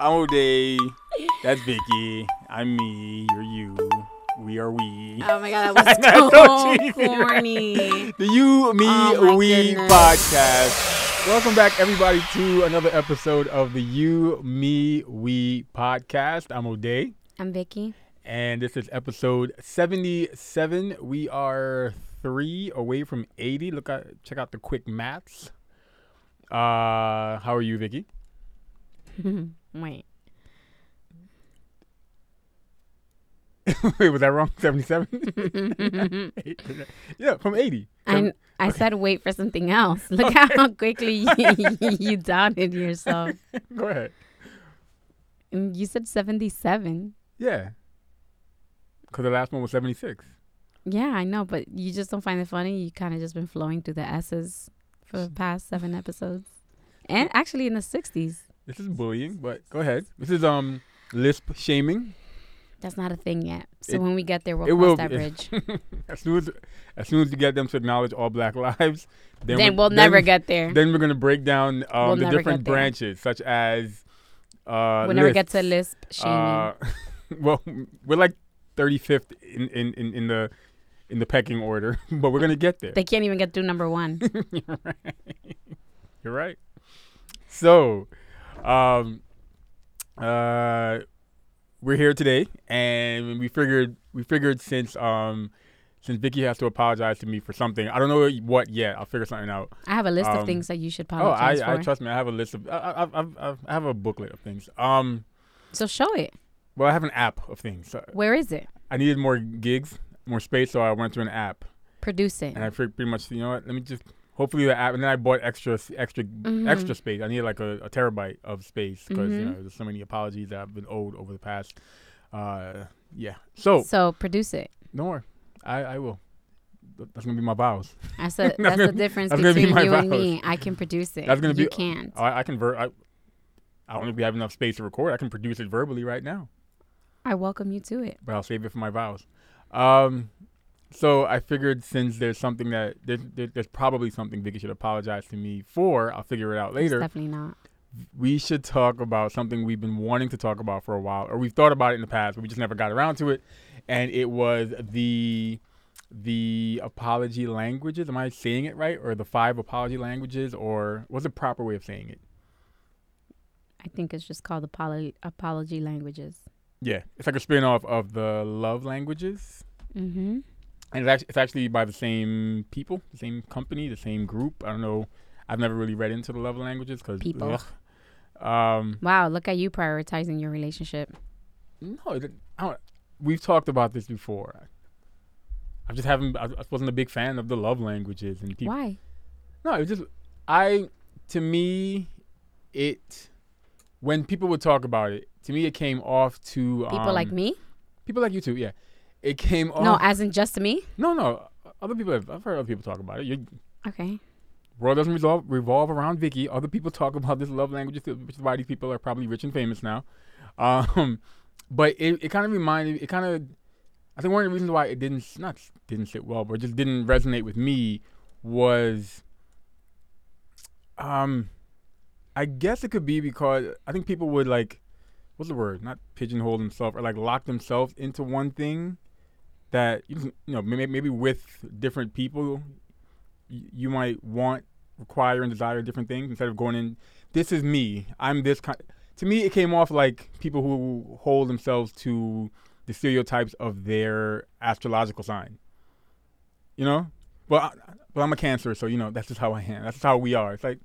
I'm O'Day. That's Vicky. I'm me. You're you. We are we. Oh my god, that was so so cheesy, right? corny. The You, Me, Oh We goodness. podcast. Welcome back, everybody, to another episode of the You, Me, We podcast. I'm O'Day, I'm Vicky. and this is episode 77. We are three away from 80. Look at check out the quick maths. Uh, how are you, Vicky? Wait. Wait, was that wrong? 77? yeah, from 80. I I said wait for something else. Look how quickly you, you doubted yourself. Go ahead. And You said 77. Yeah. Because the last one was 76. Yeah, I know, but you just don't find it funny. You kind of just been flowing through the S's for the past seven episodes, and actually in the 60s. This is bullying, but go ahead. This is um lisp shaming. That's not a thing yet. So It- when we get there, we'll cross will that bridge. As soon as as soon as you get them to acknowledge all black lives, then, then we- we'll never get there. Then we're gonna break down um, We'll the different branches, such as uh, we'll never get to lisp shaming. Uh, well, we're like 35th in, in, in, in the in the pecking order, but we're gonna get there. they can't even get through number one. You're right. You're right. So, um, uh, we're here today, and we figured we figured since um since Vicky has to apologize to me for something, I don't know what yet. I'll figure something out. I have a list Um, of things that you should Oh, apologize I, I for. trust me. I have a list of I, I, I, I, I have a booklet of things. Um, so show it. well, I have an app of things. So Where is it? I needed more gigs, more space, so I went to an app, Produce it. and I figured pretty much, you know what? Let me just hopefully the app, and then I bought extra extra Mhm. extra space. I needed like a, a terabyte of space because you Mhm. know there's so many apologies that I've been owed over the past. Uh, yeah. So So produce it. don't worry, I I will. That's gonna be my vows. That's, a, That's that's the difference that's be between my you and me. I can produce it. That's gonna be you can't. I, I can ver- I, I don't know if we have enough space to record. I can produce it verbally right now, I welcome you to it. but I'll save it for my vows. Um, so I figured since there's something that there's, there's probably something Vicky should apologize to me for. I'll figure it out It's later. definitely not. we should talk about something we've been wanting to talk about for a while, or we've thought about it in the past, but we just never got around to it. And it was the the apology languages. Am I saying it right, or the five apology languages, or what's the proper way of saying it? I think it's just called apolo- apology languages. Yeah, it's like a spin off of the love languages, Mm-hmm. And it's actually, it's actually by the same people, the same company, the same group. I don't know. I've never really read into the love languages because People. Um, Wow, look at you prioritizing your relationship. No, I don't, we've talked about this before. I just haven't. I, wasn't a big fan of the love languages and people. Why? No, it was just I. To me, it when people would talk about it. To me, it came off to People like um, me? People like you too. Yeah, it came off. No, as in just to me? no, no. Other people. Have, I've heard other people talk about it. You, Okay. world doesn't resolve, revolve around Vicky. Other people talk about this love language, which is why these people are probably rich and famous now. Um, but it, it kind of reminded, me it kind of, I think one of the reasons why it didn't, not didn't sit well, but just didn't resonate with me was, um, I guess it could be because I think people would like, what's the word? Not pigeonhole themselves or like lock themselves into one thing that you know maybe, with different people you might want, require, and desire different things instead of going in. This is me. I'm this kind. To me, it came off like people who hold themselves to the stereotypes of their astrological sign. You know, well, I, well, I'm a Cancer, so you know that's just how I am. That's just how we are. It's like,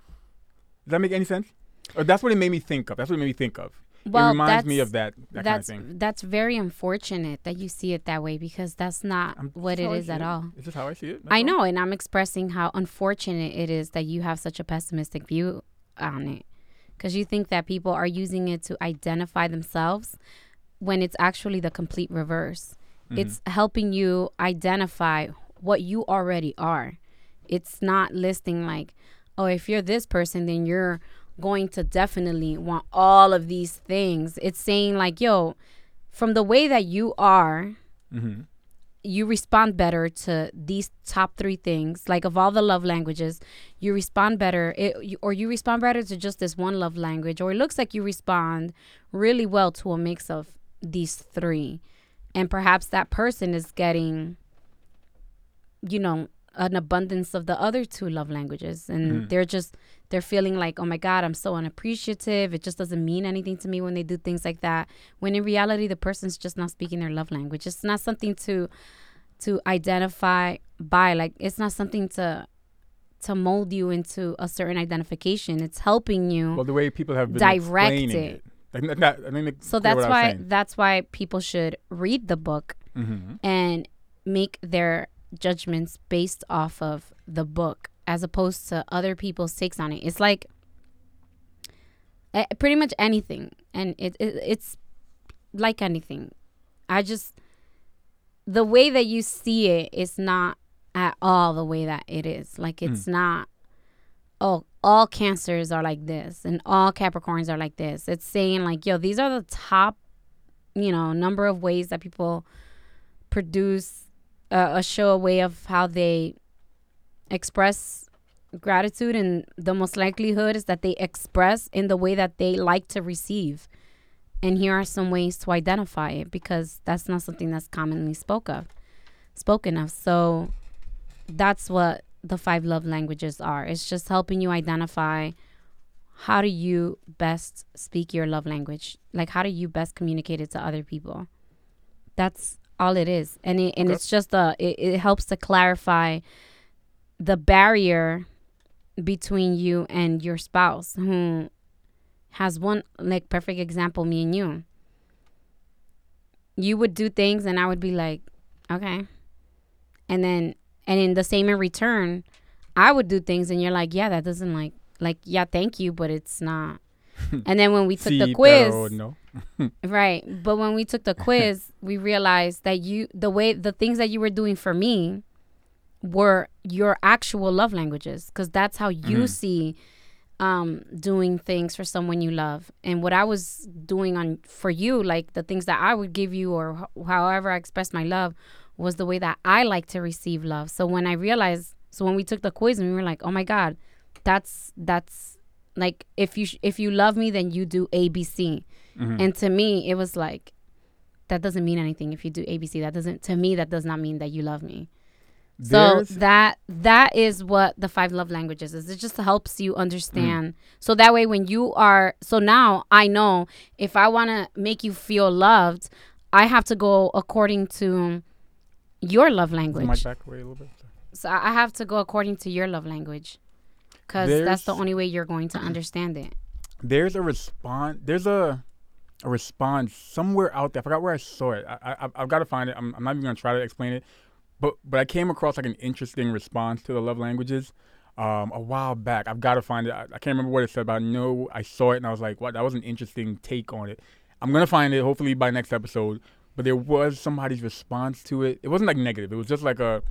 does that make any sense? Or that's what it made me think of. That's what it made me think of. Well, it reminds me that's- of that that kind of that's thing. that's very unfortunate that you see it that way because that's not I'm- what that's it I is at it. all. It's just how I see it. I that's all. know, and I'm expressing how unfortunate it is that you have such a pessimistic view on it. Because you think that people are using it to identify themselves when it's actually the complete reverse. Mhm. It's helping you identify what you already are. It's not listing like, oh, if you're this person, then you're going to definitely want all of these things. It's saying like, yo, from the way that you are, Mhm. you respond better to these top three things. Like of all the love languages, you respond better, it, you, or you respond better to just this one love language, or it looks like you respond really well to a mix of these three, and perhaps that person is getting, you know, an abundance of the other two love languages, and Mhm. they're just they're feeling like, oh my god, I'm so unappreciative. It just doesn't mean anything to me when they do things like that. When in reality, the person's just not speaking their love language. It's not something to to identify by. Like it's not something to to mold you into a certain identification. It's helping you. Well, the way people have been Direct explaining it. it. Like, not, I mean, so that's why that's why people should read the book hmm and make their judgments based off of the book as opposed to other people's takes on it. It's like eh, pretty much anything, and it, it it's like anything. I just the way that you see it is not at all the way that it is. Like it's not. Oh, all cancers are like this, and all Capricorns are like this. It's saying like, yo, these are the top, you know, number of ways that people produce uh, a show a way of how they express gratitude and the most likelihood is that they express in the way that they like to receive. And here are some ways to identify it because that's not something that's commonly spoke of spoken of. So that's what the five love languages are. It's just helping you identify how do you best speak your love language? Like how do you best communicate it to other people? That's all it is. And it, and Okay. it's just a it, it helps to clarify the barrier between you and your spouse who has one like perfect example me and you you would do things and i would be like okay and then and in the same in return i would do things and you're like yeah that doesn't like like yeah thank you but it's not and then when we took the quiz no. Right. But when we took the quiz, we realized that you the way the things that you were doing for me were your actual love languages cuz that's how you Mhm. see um doing things for someone you love. And what I was doing on for you like the things that I would give you or h- however I expressed my love was the way that I like to receive love. So when I realized so when we took the quiz and we were like, "Oh my god, that's that's like if you sh- if you love me then you do ABC." Mhm. And to me, it was like, that doesn't mean anything if you do ABC. That doesn't, to me, that does not mean that you love me. So There's- that that is what the five love languages is. It just helps you understand. So that way, when you are, so now I know if I want to make you feel loved, I have to go according to your love Is the mic language. back away a little bit? So I have to go according to your love language, because that's the only way you're going to understand it. There's a response. There's a a response somewhere out there. I forgot where I saw it. I, I I've got to find it. I'm, I'm not even gonna try to explain it. But but I came across like an interesting response to the love languages um, a while back. I've got to find it. I, I can't remember what it said, but I know I saw it and I was like, "What? That was an interesting take on it." I'm gonna find it hopefully by next episode. But there was somebody's response to it. It wasn't like negative. It was just like a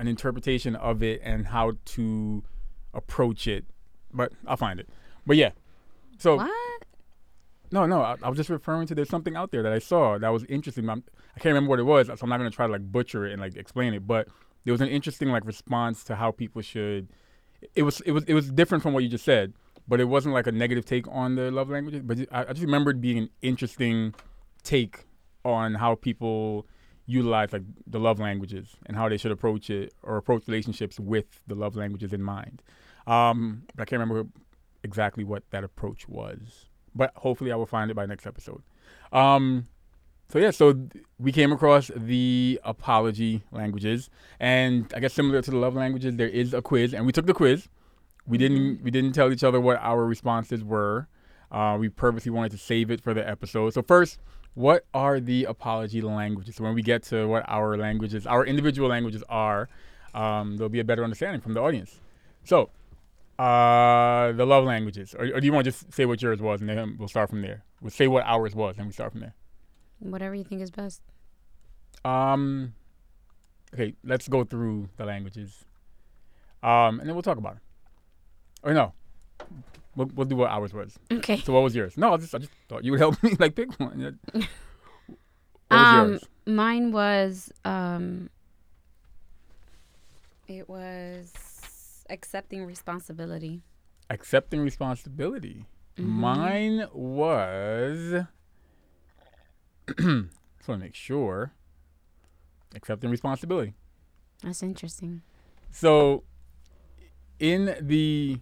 an interpretation of it and how to approach it. But I'll find it. But yeah. So What? No, no, I, I was just referring to there's something out there that I saw that was interesting. I'm, I can't remember what it was, so I'm not gonna try to like butcher it and like explain it. But there was an interesting like response to how people should. It was it was it was different from what you just said, but it wasn't like a negative take on the love languages. But I, I just remembered being an interesting take on how people utilize like the love languages and how they should approach it or approach relationships with the love languages in mind. Um, but I can't remember exactly what that approach was but hopefully I will find it by next episode. Um, so yeah, so we came across the apology languages, and I guess similar to the love languages, there is a quiz, and we took the quiz. We didn't we didn't tell each other what our responses were. Uh, we purposely wanted to save it for the episode. So first, what are the apology languages? So when we get to what our languages, our individual languages are, um, there'll be a better understanding from the audience. So uh, the love languages, or, or do you want to just say what yours was, and then we'll start from there? We'll say what ours was, and we start from there. Whatever you think is best. Um, okay, let's go through the languages, um, and then we'll talk about it. Or no, we'll, we'll do what ours was. Okay. So what was yours? No, I just I just thought you would help me like pick one. What was Um, yours? Mine was um, It was accepting responsibility. Accepting responsibility. Mhm. Mine was. just want to make sure. Accepting responsibility. That's interesting. So, in the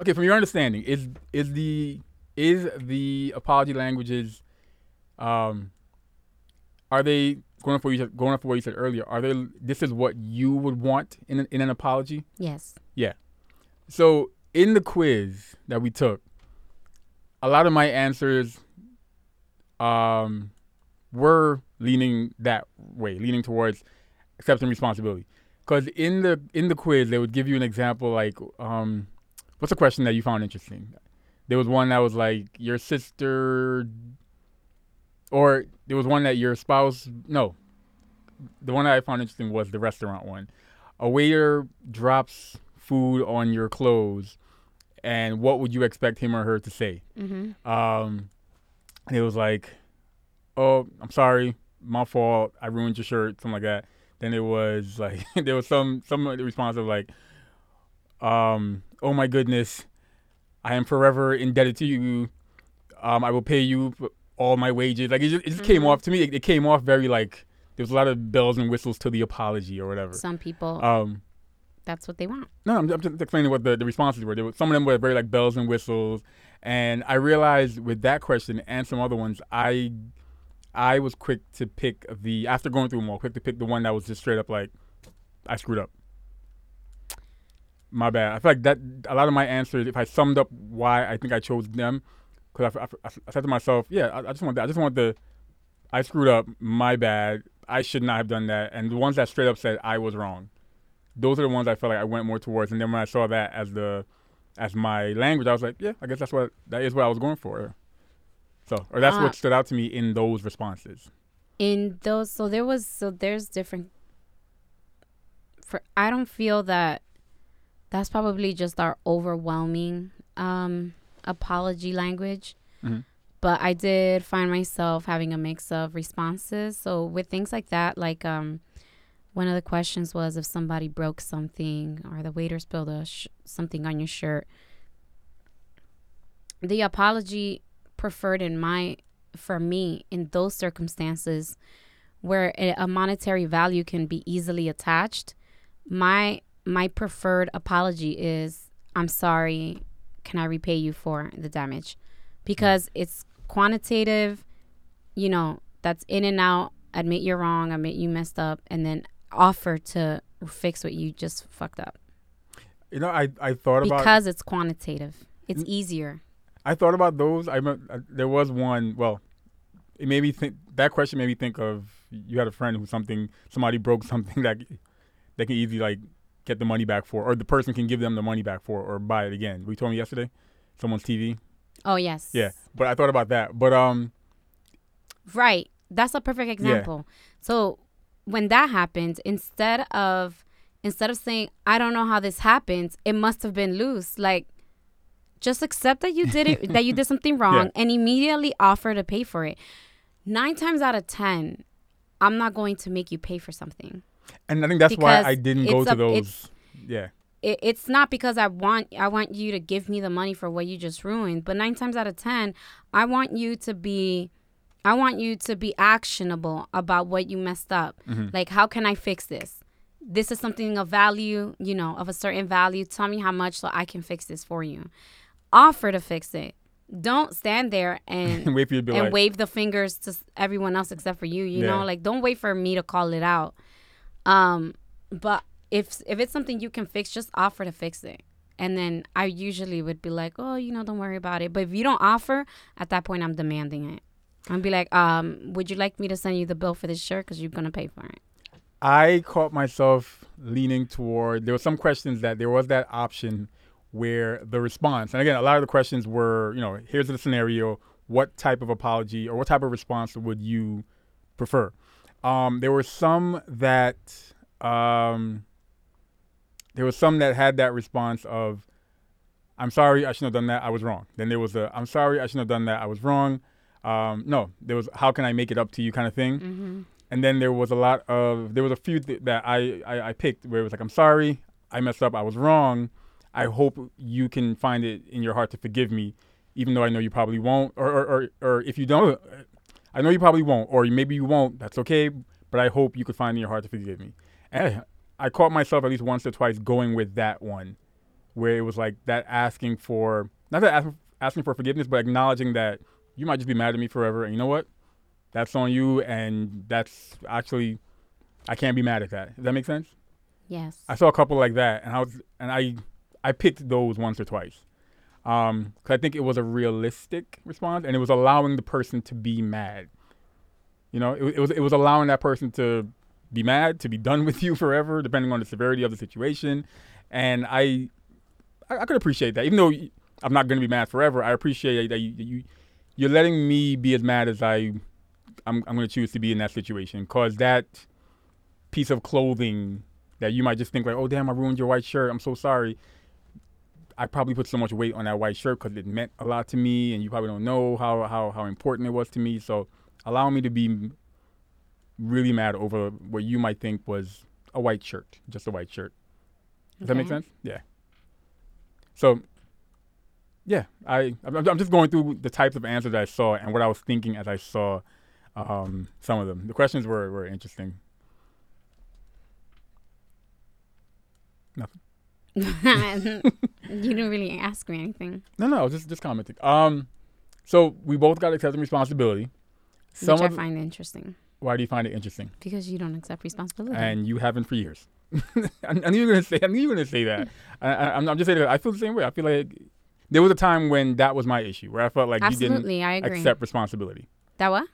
okay, from your understanding, is is the is the apology languages, um, are they going off what you said, going off what you said earlier? Are there? this is what you would want in an, in an apology? Yes. Yeah. So in the quiz that we took, a lot of my answers um, were leaning that way, leaning towards accepting responsibility. Because in the in the quiz, they would give you an example like, um, what's a question that you found interesting? There was one that was like your sister, or there was one that your spouse. No, the one that I found interesting was the restaurant one. A waiter drops food on your clothes, and what would you expect him or her to say? Mm-hmm. Um, and it was like, "Oh, I'm sorry, my fault. I ruined your shirt," something like that. Then it was like there was some some response of like, um, "Oh my goodness, I am forever indebted to you. Um, I will pay you all my wages." Like it just, it just came Mhm. off to me. It, it came off very like there was a lot of bells and whistles to the apology or whatever. Some people, Um, that's what they want. no, I'm, I'm just explaining what the, the responses were. There were. Some of them were very like bells and whistles, and I realized with that question and some other ones, I I was quick to pick the after going through them all, quick to pick the one that was just straight up like I screwed up. My bad. I feel like that a lot of my answers, if I summed up why I think I chose them, because I, I, I said to myself, yeah, I, I just want that. I just want the I screwed up. My bad. I should not have done that. And the ones that straight up said I was wrong those are the ones I felt like I went more towards. And then when I saw that as the as my language, I was like, yeah, I guess that's what that is what I was going for. So, or that's Uh, what stood out to me in those responses. in those so there was so there's different for i don't feel that that's probably just our overwhelming um apology language. Mhm. but i did find myself having a mix of responses. So with things like that like um one of the questions was if somebody broke something or the waiter spilled a sh- something on your shirt. The apology preferred in my for me in those circumstances where a, a monetary value can be easily attached my my preferred apology is i'm sorry can i repay you for the damage because it's quantitative you know that's in and out admit you're wrong admit you messed up and then offer to fix what you just fucked up You know, I I thought about because it's quantitative it's Mm. easier I thought about those. I remember, uh, there was one. Well, it made me think. That question made me think of you had a friend who something somebody broke something that they can easily like get the money back for, or the person can give them the money back for, or buy it again. We told me yesterday, someone's TV. oh yes Yeah, but I thought about that. But um, Right. That's a perfect example. So when that happens, instead of instead of saying, I don't know how this happens, it must have been loose. Like just accept that you did it that you did something wrong and immediately offer to pay for it. Nine times out of ten, I'm not going to make you pay for something. And I think that's why I didn't go to a- those. it's- Yeah, it, it's not because I want I want you to give me the money for what you just ruined, but nine times out of ten, I want you to be I want you to be actionable about what you messed up. Mhm. Like how can I fix this? This is something of value, you know, of a certain value. Tell me how much so I can fix this for you. Offer to fix it. Don't stand there and wait for you to be and like, wave the fingers to everyone else except for you. You Yeah. know, like don't wait for me to call it out. Um, but if if it's something you can fix, just offer to fix it. And then I usually would be like, oh, you know, don't worry about it. But if you don't offer, at that point, I'm demanding it. I'd be like, um, would you like me to send you the bill for this shirt because you're gonna pay for it? I caught myself leaning toward. There were some questions that there was that option where the response, and again, a lot of the questions were, you know, here's the scenario. What type of apology or what type of response would you prefer? Um, there were some that um, there was some that had that response of, "I'm sorry, I shouldn't have done that. I was wrong." Then there was a, "I'm sorry, I shouldn't have done that. I was wrong." Um, no, there was, "How can I make it up to you?" kind of thing. Mm-hmm. and then there was a lot of there was a few th- that I, I I picked where it was like I'm sorry, I messed up, I was wrong. I hope you can find it in your heart to forgive me, even though I know you probably won't, or or or, or if you don't, I know you probably won't, or maybe you won't. That's okay, but I hope you could find in your heart to forgive me. And I caught myself at least once or twice going with that one, where it was like that asking for not that ask, asking for forgiveness, but acknowledging that you might just be mad at me forever, and you know what? That's on you, and that's actually I can't be mad at that. Does that make sense? Yes. I saw a couple like that, and I was and I I picked those once or twice, um, because I think it was a realistic response, and it was allowing the person to be mad. You know, it, it was it was allowing that person to be mad, to be done with you forever, depending on the severity of the situation, and I I, I could appreciate that, even though I'm not going to be mad forever. I appreciate that you, you you're letting me be as mad as I I'm I'm going to choose to be in that situation, cause that piece of clothing that you might just think like, oh damn, I ruined your white shirt. I'm so sorry. I probably put so much weight on that white shirt because it meant a lot to me, and you probably don't know how how how important it was to me. So allow me to be really mad over what you might think was a white shirt, just a white shirt. Does that make sense? Yeah. So, yeah, I I'm, I'm just going through the types of answers I saw and what I was thinking as I saw um, some of them. The questions were were interesting. you didn't really ask me anything, No, no, just just commenting. Um, so we both got accepting responsibility. Some which I find interesting why do you find it interesting? because you don't accept responsibility. And you haven't for years. I, knew you were gonna say. I knew you were gonna say that. I, I, I'm, I'm just saying that I feel the same way. I feel like there was a time when that was my issue, where I felt like you didn't accept responsibility. that what?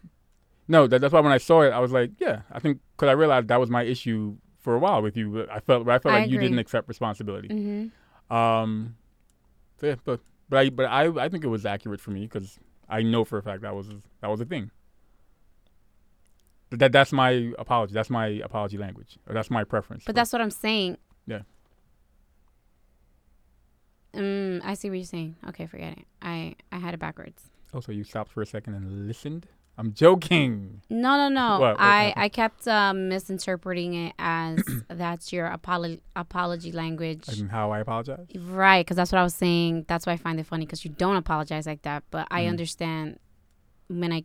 No, that, that's why when I saw it, I was like, yeah, I think because I realized that was my issue for a while with you. I felt I felt I like you didn't accept responsibility. Mm-hmm. Um, so yeah, but but I but I I think it was accurate for me because I know for a fact that was that was a thing. That that's my apology. That's my apology language. Or that's my preference. But that's what I'm saying. Yeah. Mm, I see what you're saying. Okay, forget it. I I had it backwards. oh, so you stopped for a second and listened. I'm joking. No, no, no. What- what I happened? I kept um, misinterpreting it as that's your apolo- apology language. And how I apologize. Right, because that's what I was saying. That's why I find it funny because you don't apologize like that. But I Mhm. understand when I,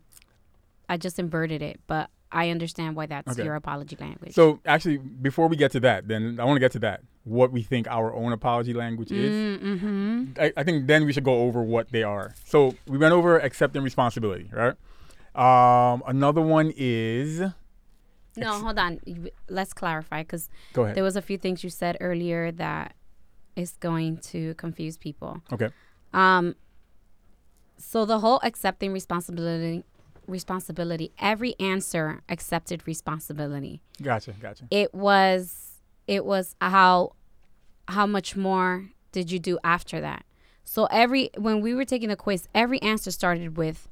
I just inverted it. But I understand why that's Okay. your apology language. So actually, before we get to that, then I want to get to that. What we think our own apology language is. mm-hmm. I, I think then we should go over what they are. So we went over accepting responsibility, right? Um, another one is No, hold on. Let's clarify because there was a few things you said earlier that is going to confuse people. Okay. Um. So the whole accepting responsibility, responsibility. Every answer accepted responsibility. Gotcha, gotcha. it was it was how how much more did you do after that so every when we were taking the quiz every answer started with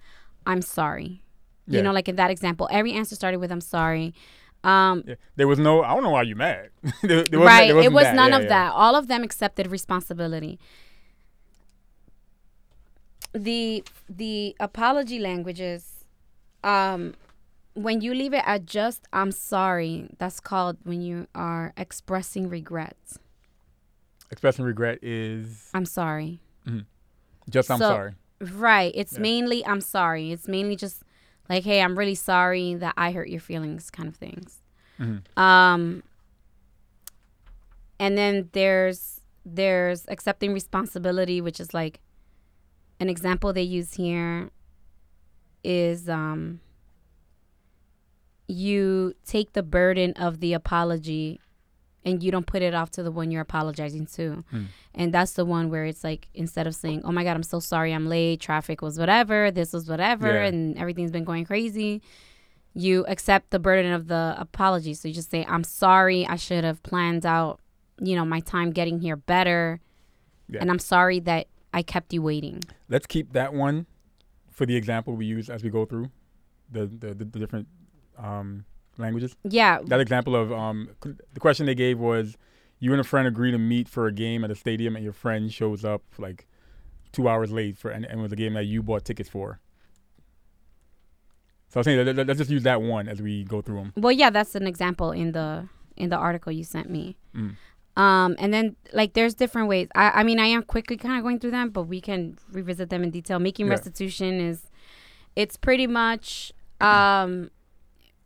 i'm sorry you Yeah. know like in that example every answer started with i'm sorry um Yeah. There was no. I don't know why you mad. there, there wasn't- right it wasn't that. none Yeah, of that all of them accepted responsibility the the apology languages um when you leave it at just i'm sorry that's called when you are expressing regrets Expressing regret is i'm sorry just I'm So- sorry. right it's Yeah. mainly i'm sorry it's mainly just like hey i'm really sorry that i hurt your feelings kind of things Mhm. um and then there's there's accepting responsibility which is like an example they use here is um you take the burden of the apology and you don't put it off to the one you're apologizing to Hmm. and that's the one where it's like instead of saying oh my god i'm so sorry i'm late traffic was whatever this was whatever Yeah. and everything's been going crazy you accept the burden of the apology so you just say i'm sorry i should have planned out you know my time getting here better Yeah. and i'm sorry that i kept you waiting Let's keep that one for the example we use as we go through the the, the, the different um, languages. yeah That example of um, c- the question they gave was, you and a friend agree to meet for a game at a stadium, and your friend shows up like two hours late for and, and it was a game that you bought tickets for. So I was saying let, let, let's just use that one as we go through them. Well, yeah, that's an example in the in the article you sent me. Mm. Um, and then like there's different ways. I, I mean I am quickly kind of going through them, but we can revisit them in detail. Making Yeah. restitution is it's pretty much um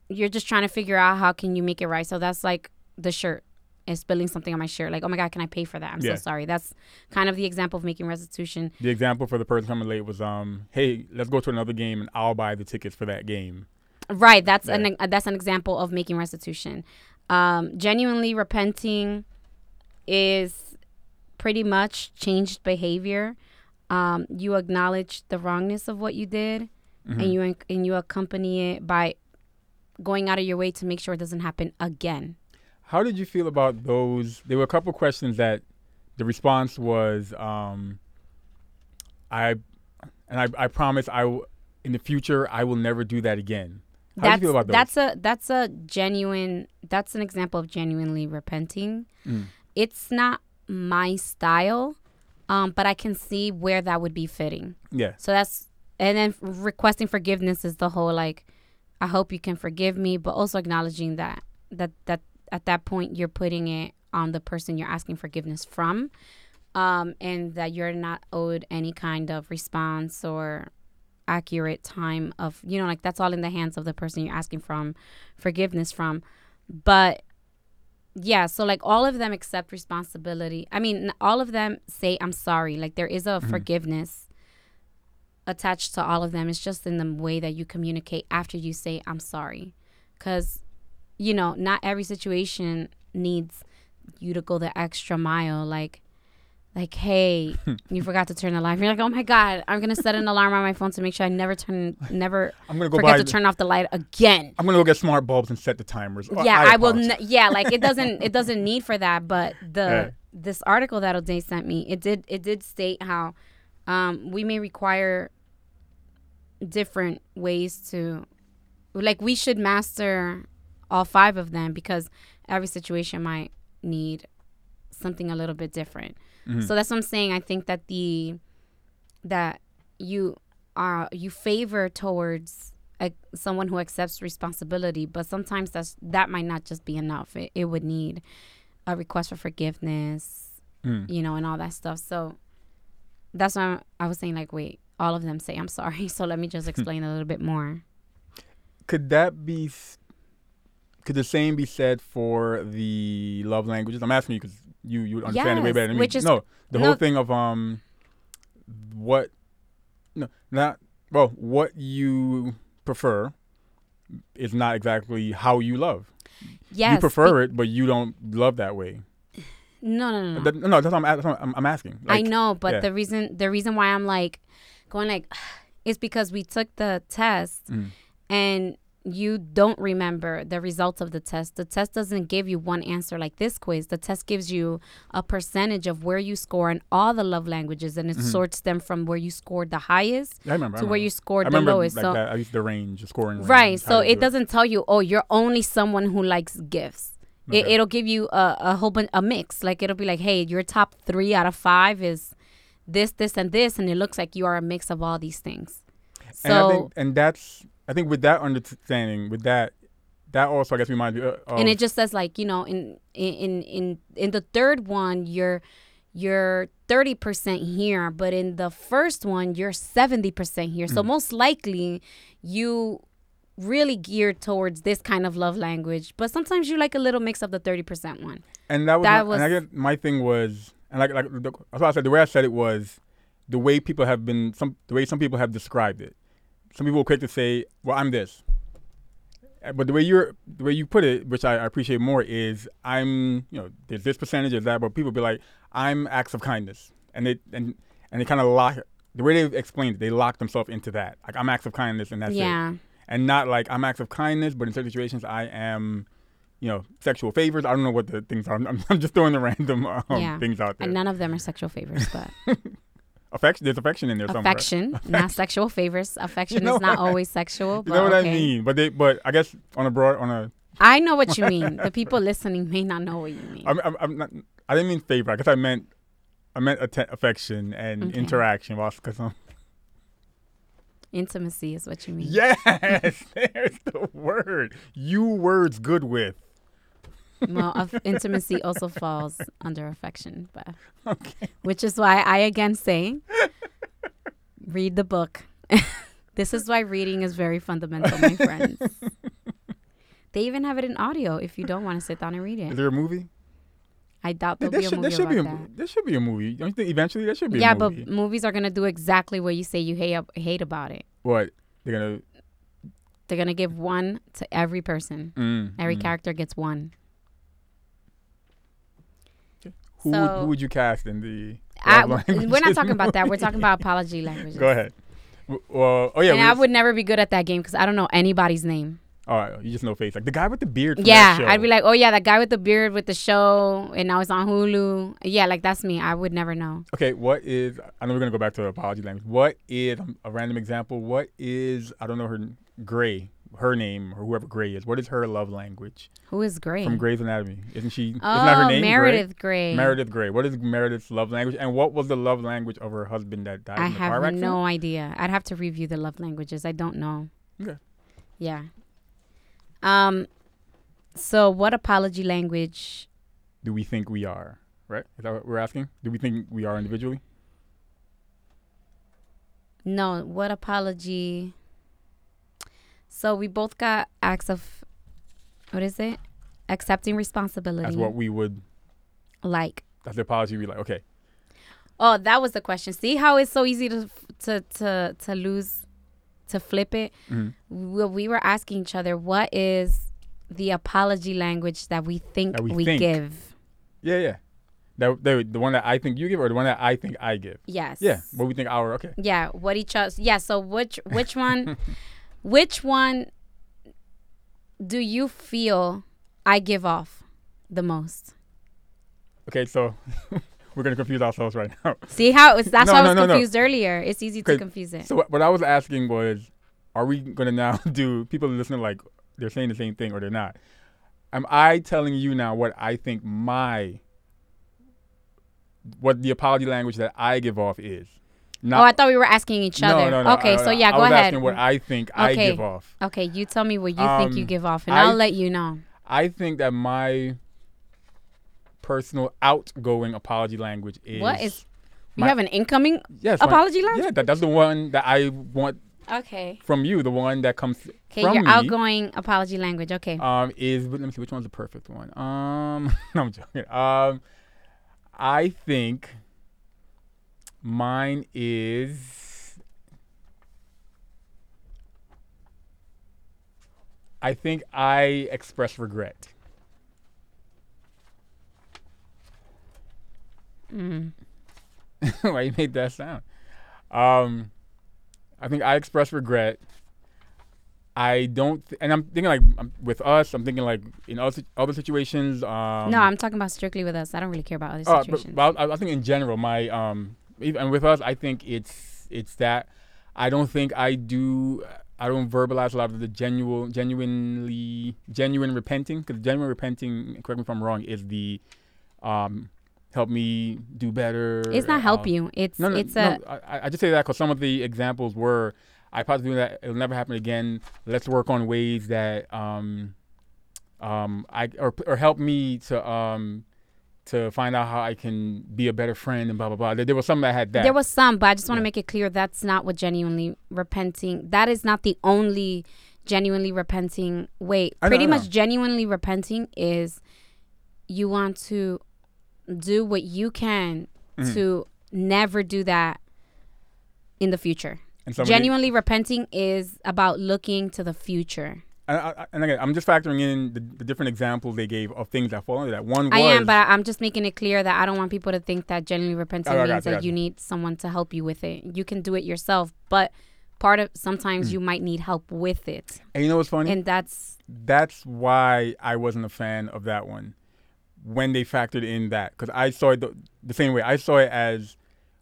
you're just trying to figure out how can you make it right. So that's like the shirt is spilling something on my shirt. Like, oh my god, can I pay for that? I'm Yeah. so sorry. That's kind of the example of making restitution. The example for the person coming late was, um, hey, let's go to another game and I'll buy the tickets for that game. Right. That's an uh, that's an example of making restitution. Um, genuinely repenting is pretty much changed behavior. Um, you acknowledge the wrongness of what you did, Mhm. and you and you accompany it by going out of your way to make sure it doesn't happen again. How did you feel about those? There were a couple questions that the response was, um, I, and I, I promise I will, in the future, I will never do that again. How that's do you feel about those? that's a that's a genuine that's an example of genuinely repenting. Mm. It's not my style, um, but I can see where that would be fitting. yeah. So that's and then requesting forgiveness is the whole like I hope you can forgive me, but also acknowledging that that that at that point you're putting it on the person you're asking forgiveness from. Um, and that you're not owed any kind of response or accurate time of you know like that's all in the hands of the person you're asking from forgiveness from. But yeah so like all of them accept responsibility. I mean all of them say i'm sorry. Like there is a forgiveness attached to all of them. It's just in the way that you communicate after you say i'm sorry. Because you know not every situation needs you to go the extra mile like like hey you forgot to turn the light you're like oh my god i'm gonna set an alarm on my phone to make sure i never turn never I'm gonna go forget to turn off the light again. I'm gonna go get smart bulbs and set the timers. Yeah i, will n- yeah like it doesn't it doesn't need for that but the Yeah. this article that O'Day sent me it did it did state how um we may require different ways to like we should master all five of them because every situation might need something a little bit different Mhm. so that's what i'm saying i think that the that you are you favor towards a, someone who accepts responsibility but sometimes that's that might not just be enough it, it would need a request for forgiveness Mm. you know and all that stuff so that's why i was saying like wait all of them say i'm sorry so let me just explain a little bit more Could that be? Could the same be said for the love languages? I'm asking you because you you would understand it way better than me. which is- no, the no. whole thing of um, what, no, not well, what you prefer is not exactly how you love. yes you prefer it, but you don't love that way. No no no, no. That- no, that's what I'm, that's what I'm, I'm asking. I know, but yeah. the reason the reason why I'm like going like is because we took the test Mm. and you don't remember the results of the test. The test doesn't give you one answer like this quiz. The test gives you a percentage of where you score in all the love languages and it Mm-hmm. sorts them from where you scored the highest I remember. I to where you scored I the remember lowest. like so that, at least the range, the scoring range. Right. So it do doesn't tell you, oh, you're only someone who likes gifts. It, Okay. it'll give you a, a whole bunch, a mix. Like it'll be like, hey, your top three out of five is this, this, and this, and it looks like you are a mix of all these things. So and I think, and that's, I think with that understanding, with that, that also, I guess, reminds me uh, of. and it just says like you know in in in in the third one you're you're 30% here but in the first one you're 70% here Mm. so most likely you really geared towards this kind of love language but sometimes you like a little mix of the 30% one and that was, that my, and I guess my thing was, and like, like the, that's I said the way I said it was the way people have been, some the way some people have described it. Some people are quick to say, well, I'm this. Uh, But the way you're, the way you put it, which I, I appreciate more, is I'm, you know, there's this percentage of that, but people be like, I'm acts of kindness, and they and and they kind of lock the way they explained it, they lock themselves into that. Like I'm acts of kindness, and that's it. yeah and not like I'm acts of kindness, but in certain situations I am, you know, sexual favors. I don't know what the things are. I'm, I'm just throwing the random um, Yeah. things out there. and none of them are sexual favors but affection, there's affection in there somewhere. affection not sexual favors affection know is not I- always sexual You but know what okay. I mean? But they, but I guess on a broad, on a, I know what you mean the people listening may not know what you mean I'm, I'm, I'm not. I didn't mean favor. I guess I meant, I meant atten- affection and Okay. interaction. Because um, Intimacy is what you mean. Yes, there's the word. You words good with. Well, intimacy also falls under affection, but Okay. which is why I again say, read the book. this is why reading is very fundamental, my friends. They even have it in audio if you don't want to sit down and read Is it. there a movie? I doubt There, there'll be a should, there movie should be a that. there should be a movie. Don't you think eventually there should be Yeah, a movie? but movies are gonna do exactly what you say you hate hate about it. what? They're gonna They're gonna give one to every person. mm, Every mm. character gets one. Who, would, So- who would you cast in the I, we're not talking about that. We're talking about apology language. Go ahead. Well, oh yeah. and I would never be good at that game because I don't know anybody's name. All right, you just know face like the guy with the beard. From Yeah, that show. I'd be like, oh yeah, that guy with the beard with the show, and now it's on Hulu. Yeah, like that's me. I would never know. Okay, what is? I know we're gonna go back to apology language. What is um, a random example? What is? I don't know her Grey, her name or whoever Grey is. What is her love language Who is Grey? from Grey's Anatomy? Isn't she? isn't oh, that her name? Meredith Grey. Meredith Grey. What is Meredith's love language? And what was the love language of her husband that died I in the car have no idea. I'd have to review the love languages. I don't know. Okay. Yeah. Um. So, what apology language? Do we think we are? Right? Is that what we're asking? Do we think we are individually? No, what apology? So we both got acts of, what is it? Accepting responsibility. That's what we would. like. That's the apology. We like. Okay. Oh, that was the question. See how it's so easy to to to to lose, to flip it. Mhm. We, we were asking each other, what is the apology language that we think That we we, think. give? Yeah, yeah. That the the one that I think you give or the one that I think I give. Yes. Yeah. What we think our okay. Yeah. What each other? Yeah. So which which one? which one do you feel I give off the most? Okay, so we're gonna confuse ourselves right now. See how it's that's No, why I was no, no. confused earlier. It's easy to confuse it. So what, I was asking was, are we gonna now do people listening like they're saying the same thing or they're not? Am I telling you now what I think my what the apology language that I give off is? oh, I thought we were asking each other. no, no. no, Okay, I- so yeah, I go was ahead. asking what I think I give off. okay, you tell me what you think you Um, give off, and I- I'll let you know. I think that my personal outgoing apology language is What is- You my- have an incoming yes, my- apology language. Yeah, that, that's the one that I want Okay. from you. The one that comes Okay, your me. outgoing apology language. Okay. um is let me see which one's the perfect one. Um no, I'm joking. Um I think mine is I think I express regret. Mm. Why you made that sound? Um I think I express regret. I don't, th- and I'm thinking like um, with us. I'm thinking like in other other situations. Um, no, I'm talking about strictly with us. I don't really care about other uh, but, situations. but I, I think in general, my um, and with us, I think it's it's that I don't think I do. I don't verbalize a lot of the genuine, genuinely, genuine repenting. Because genuine repenting, correct me if I'm wrong, is the um, help me do better. it's not help um, you. It's no, no, it's no. a I, I just say that because some of the examples were, I probably do that. It'll never happen again. Let's work on ways that um, um, I or or help me to um, to find out how I can be a better friend and blah blah blah. There, there was some that had that. There was some, but I just want to Yeah. make it clear that's not what genuinely repenting. That is not the only genuinely repenting way. I Pretty know. much genuinely repenting is you want to do what you can Mhm. to never do that in the future. and some Genuinely repenting is about looking to the future. and, I, and again, I'm just factoring in the, the different examples they gave of things that fall under that. One was I am, but I'm just making it clear that I don't want people to think that genuinely repenting Oh, means that gotcha. you need someone to help you with it. You can do it yourself, but part of sometimes Hmm. you might need help with it, and you know what's funny? and that's that's why I wasn't a fan of that one when they factored in that because I saw it the, the same way. I saw it as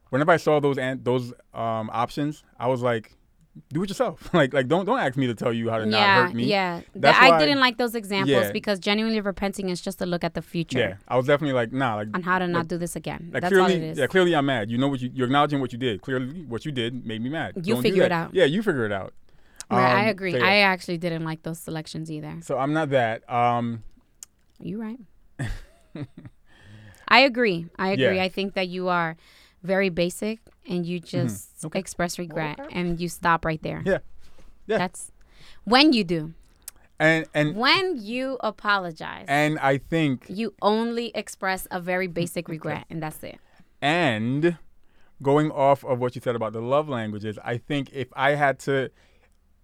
whenever I saw those an- those um, options, I was like, do it yourself. like like don't don't ask me to tell you how to not hurt me. yeah. Th- That's I didn't like those examples Yeah. because genuinely repenting is just a look at the future Yeah, I was definitely like, nah, like, on how to not do this again. like That's all clearly, it is. yeah, clearly I'm mad. You know what you, you're acknowledging what you did. Clearly, what you did made me mad. You Don't figure it out. Yeah, you figure it out. Right, I Um, agree. so, yeah. I actually didn't like those selections either. so I'm not that. Um, You right. I agree. I agree. Yeah. I think that you are very basic and you just Mm-hmm. Okay. express regret Okay. and you stop right there. Yeah. Yeah. That's when you do. and and When you apologize, and I think you only express a very basic regret and that's it. And going off of what you said about the love languages, I think if I had to,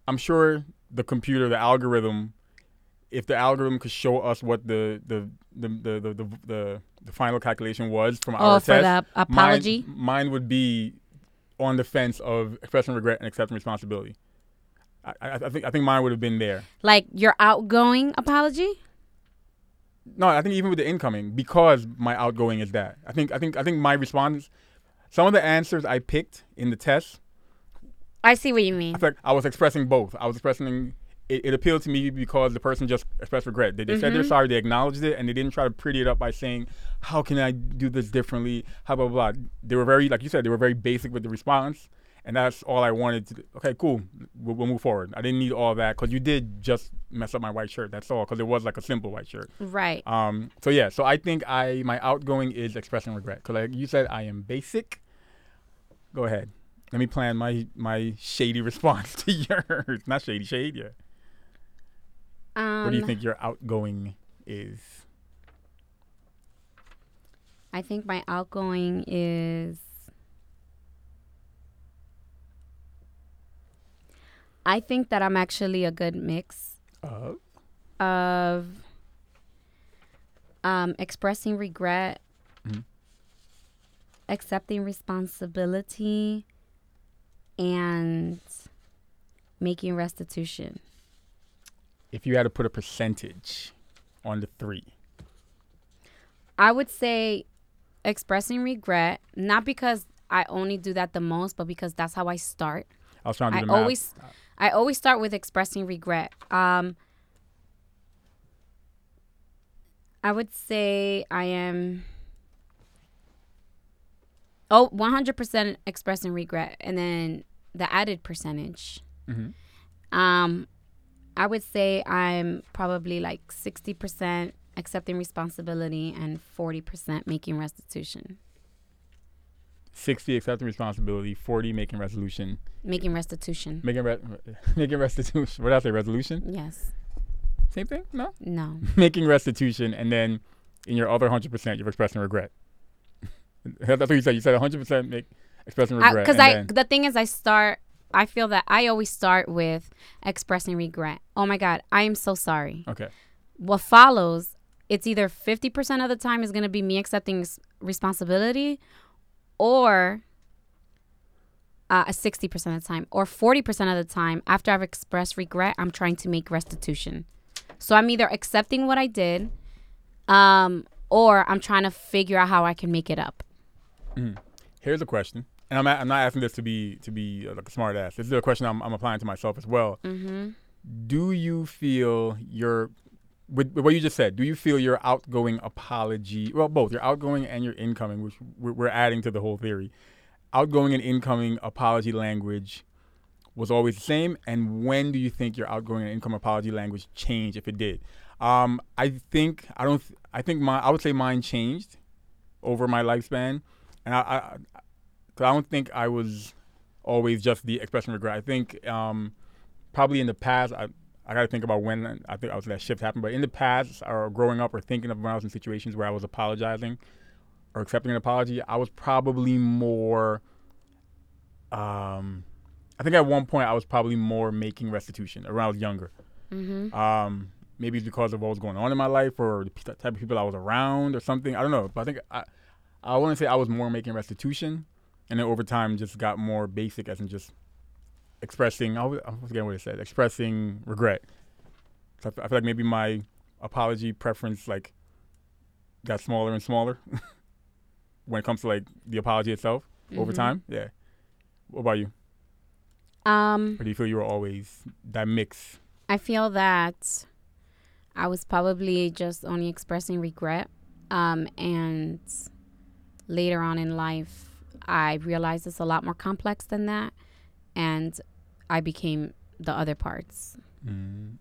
I'm sure the computer, the algorithm, if the algorithm could show us what the the the the the, the, the, the final calculation was from Oh, our for test, the apology? mine, mine would be on the fence of expressing regret and accepting responsibility. I, I, I think I think mine would have been there. Like your outgoing apology? No, I think even with the incoming, because my outgoing is that. I think I think I think my response, some of the answers I picked in the test, I see what you mean. I like I was expressing both. I was expressing it, it appealed to me because the person just expressed regret. They, they said they're Mhm. sorry, they acknowledged it, and they didn't try to pretty it up by saying, "How can I do this differently?" How blah blah. blah. They were very, like you said, they were very basic with the response, and that's all I wanted to. do. Okay, cool. We'll, we'll move forward. I didn't need all that because you did just mess up my white shirt. That's all because it was like a simple white shirt. Right. Um, so yeah, so I think I my outgoing is expressing regret because like you said, I am basic. Go ahead. Let me plan my my shady response to yours. Not shady, shade. Yeah. Um, what do you think your outgoing is? I think my outgoing is. I think that I'm actually a good mix Uh, of um, expressing regret, Mhm. accepting responsibility, and making restitution. If you had to put a percentage on the three, I would say expressing regret, not because I only do that the most, but because that's how I start. I was trying to do I the math. always I always start with expressing regret. Um I would say I am oh 100% expressing regret and then the added percentage. Mhm. Um I would say I'm probably like 60% accepting responsibility and 40% making restitution. sixty accepting responsibility, forty making resolution, Making restitution. making re- making restitution. What did I say? Resolution? Yes. Same thing? No. No. making restitution, and then in your other hundred percent, you're expressing regret. That's what you said. You said hundred percent make expressing regret. because I, then- the thing is I start I feel that I always start with expressing regret. Oh my god, I am so sorry. okay. What follows, it's either 50% of the time is going to be me accepting responsibility or uh, 60% of the time or 40% of the time after I've expressed regret, I'm trying to make restitution. So I'm either accepting what I did um or I'm trying to figure out how I can make it up. Here's a question, and I'm, a- I'm not asking this to be to be uh, like a smart ass. This is a question I'm, I'm applying to myself as well. Mhm. Do you feel your with, with what you just said? Do you feel your outgoing apology? Well, both your outgoing and your incoming, which we're, we're adding to the whole theory. Outgoing and incoming apology language was always the same, and when do you think your outgoing and incoming apology language changed, if it did? Um, I think I don't. th- I think my I would say mine changed over my lifespan, and I, I, cause I don't think I was always just the expression of regret. I think um, probably in the past, I, I got to think about when I think I was that shift happened. But in the past, or growing up, or thinking of when I was in situations where I was apologizing or accepting an apology, I was probably more. Um, I think at one point I was probably more making restitution around I was younger. Mhm. Um, maybe it's because of what was going on in my life or the type of people I was around or something. I don't know, but I think I, I want to say I was more making restitution, and then over time just got more basic, as in just expressing. I was, I forget what it said. Expressing regret. So I f- I feel like maybe my apology preference like got smaller and smaller when it comes to like the apology itself over Mhm. time. Yeah. What about you? Um, or do you feel you were always that mix? I feel that I was probably just only expressing regret. Um, and later on in life, I realized it's a lot more complex than that. And I became the other parts. Mm.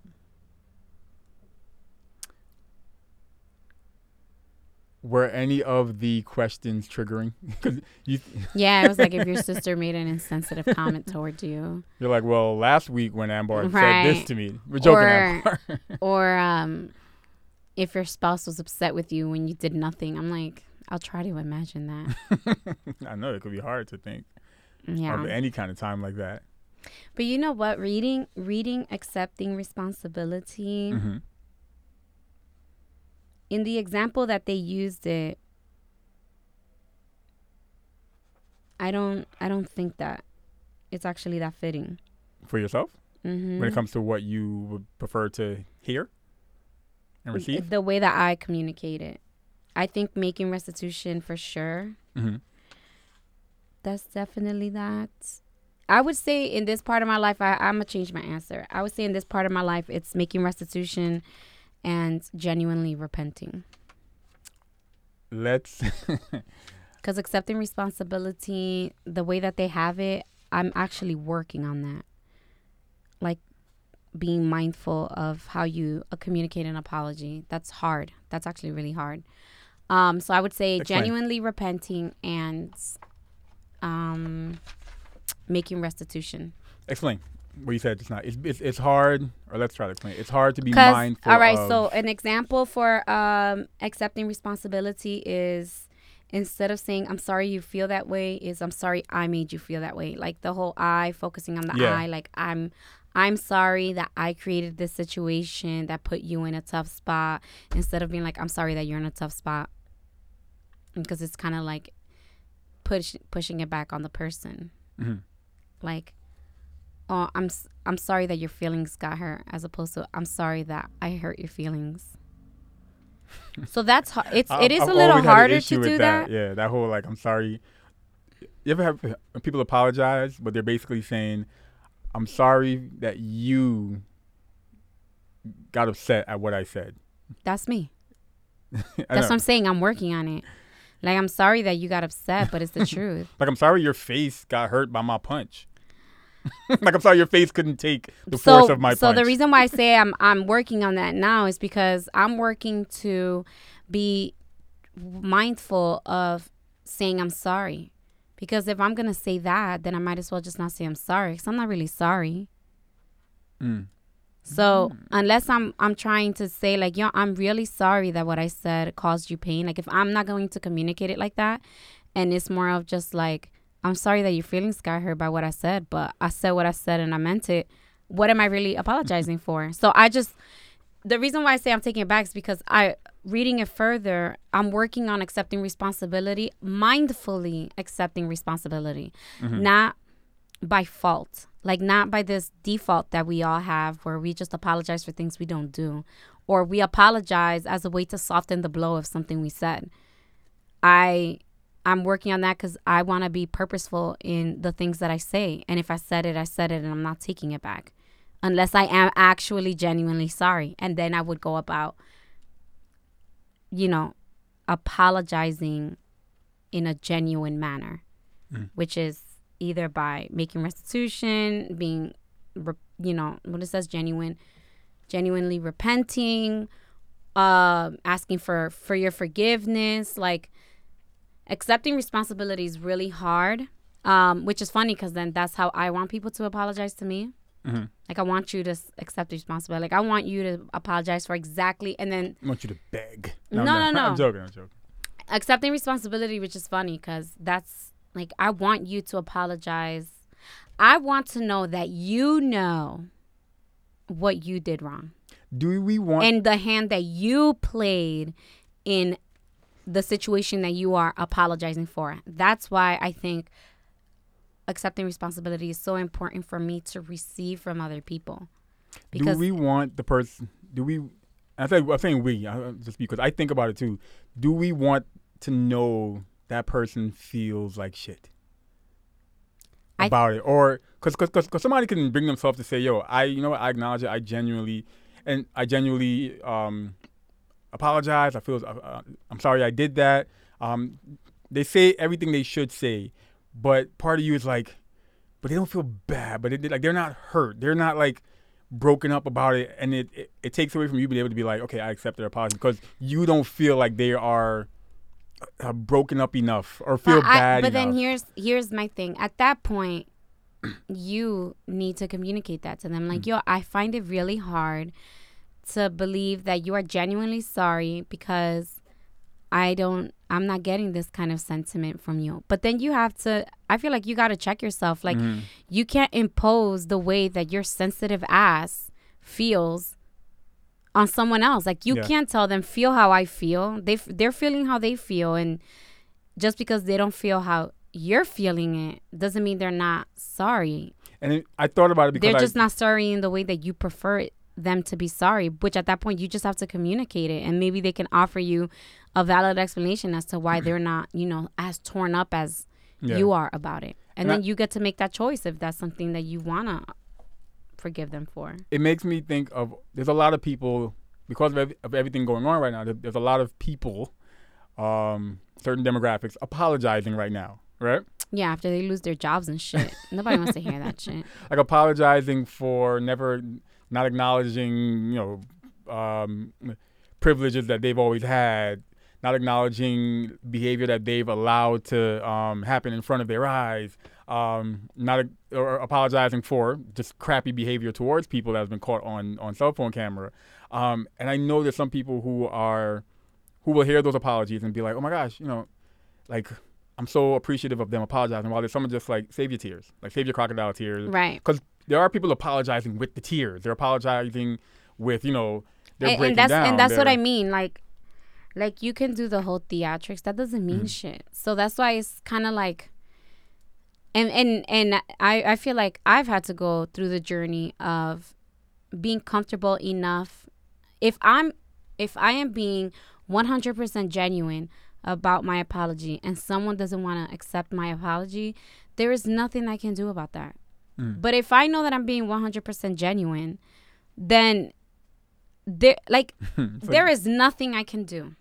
Were any of the questions triggering? You, Yeah, it was like if your sister made an insensitive comment towards you, you're like, well, last week when Ambar said this to me, we're joking, Or- Ambar. or um, if your spouse was upset with you when you did nothing. I'm like, I'll try to imagine that. I know it could be hard to think Yeah. of any kind of time like that. But you know what? Reading, reading, accepting responsibility. hmm In the example that they used it, I don't, I don't think that it's actually that fitting. For yourself, hmm when it comes to what you would prefer to hear and receive. the way that I communicate it, I think making restitution for sure. hmm That's definitely that. I would say in this part of my life, I, I'm gonna change my answer. I would say in this part of my life, it's making restitution and genuinely repenting. Let's. Because accepting responsibility, the way that they have it, I'm actually working on that. Like being mindful of how you uh, communicate an apology. That's hard. That's actually really hard. Um, so I would say Explain. genuinely repenting and um, making restitution. explain what you said just now. It's, it's it's hard, or let's try to explain. It's hard to be mindful. all right, so an example for um, accepting responsibility is instead of saying I'm sorry you feel that way, is I'm sorry I made you feel that way. Like the whole I, focusing on the Yeah. I, like I'm I'm sorry that I created this situation that put you in a tough spot. Instead of being like I'm sorry that you're in a tough spot, because it's kind of like push pushing it back on the person. Mhm. like oh i'm i'm sorry that your feelings got hurt as opposed to i'm sorry that i hurt your feelings. So that's it's it is I've a little always had an harder to do that, Yeah, that whole like I'm sorry. You ever have people apologize, but they're basically saying, "I'm sorry that you got upset at what I said." that's me. That's what i'm saying i'm working on it like i'm sorry that you got upset but it's the truth Like I'm sorry your face got hurt by my punch. like I'm sorry your face couldn't take the so, force of my so punch. So the reason why I say I'm I'm working on that now is because I'm working to be mindful of saying I'm sorry. Because if I'm gonna say that, then I might as well just not say I'm sorry. Because I'm not really sorry. Mm. So mm. unless I'm I'm trying to say like, yo, I'm really sorry that what I said caused you pain. Like if I'm not going to communicate it like that, and it's more of just like, I'm sorry that your feelings got hurt by what I said, but I said what I said and I meant it. What am I really apologizing for? So I just the reason why I say I'm taking it back is because I reading it further, I'm working on accepting responsibility, mindfully accepting responsibility, mm-hmm. not by fault. Like not by this default that we all have where we just apologize for things we don't do or we apologize as a way to soften the blow of something we said. I I'm working on that cuz I want to be purposeful in the things that I say. And if I said it, I said it and I'm not taking it back unless I am actually genuinely sorry. And then I would go about you know, apologizing in a genuine manner, Mm. which is either by making restitution, being, re- you know, what it says, genuine, genuinely repenting, um, asking for for your forgiveness, like accepting responsibility is really hard. Um, which is funny because then that's how I want people to apologize to me. Mhm. Like I want you to s- accept responsibility. Like I want you to apologize for exactly, and then I want you to beg. No, I'm no, no. I'm joking. I'm joking. accepting responsibility, which is funny because that's like I want you to apologize. I want to know that you know what you did wrong Do we want? and the hand that you played in the situation that you are apologizing for. That's why I think accepting responsibility is so important for me to receive from other people. do we want the person? Do we? I think I'm saying we just because I think about it too. Do we want to know that person feels like shit? About it, or because because because somebody can bring themselves to say, "Yo, I you know what I acknowledge it. I genuinely and I genuinely um, apologize. I feel uh, uh, I'm sorry I did that." Um, they say everything they should say, but part of you is like, but they don't feel bad. But it, like they're not hurt. They're not like broken up about it, and it, it it takes away from you being able to be like, okay, I accept their apology because you don't feel like they are. Uh, broken up enough or feel but I- bad but then here's here's my thing. At that point, you need to communicate that to them. Like, Mm. yo, I find it really hard to believe that you are genuinely sorry because I don't I'm not getting this kind of sentiment from you. But then you have to I feel like you got to check yourself. Like Mhm. you can't impose the way that your sensitive ass feels on someone else. Like you Yeah. can't tell them feel how I feel. They f- they're feeling how they feel and just because they don't feel how you're feeling it doesn't mean they're not sorry. And it, I thought about it because They're I, just not sorry in the way that you prefer it, them to be sorry, which at that point you just have to communicate it and maybe they can offer you a valid explanation as to why they're not, you know, as torn up as yeah. you are about it. And, And then I- you get to make that choice if that's something that you want to forgive them for. It makes me think of there's a lot of people because of, ev- of everything going on right now. There's a lot of people, um, certain demographics apologizing right now, right? Yeah, after they lose their jobs and shit. Nobody wants to hear that shit. Like apologizing for never not acknowledging, you know, um, privileges that they've always had, not acknowledging behavior that they've allowed to um, happen in front of their eyes, um, not or apologizing for just crappy behavior towards people that has been caught on on cell phone camera. Um, and I know there's some people who are who will hear those apologies and be like, "Oh my gosh, you know, like." I'm so appreciative of them apologizing. While there's someone just like save your tears, like save your crocodile tears, Right. because there are people apologizing with the tears. They're apologizing with you know they're and, breaking and that's down. and that's what They're- I mean. Like, like you can do the whole theatrics. That doesn't mean Mm-hmm. shit. So that's why it's kind of like, and and and I I feel like I've had to go through the journey of being comfortable enough. If I'm, if I am being one hundred percent genuine about my apology, and someone doesn't want to accept my apology, there is nothing I can do about that. Mm. But if I know that I'm being one hundred percent genuine, then there like there is nothing I can do.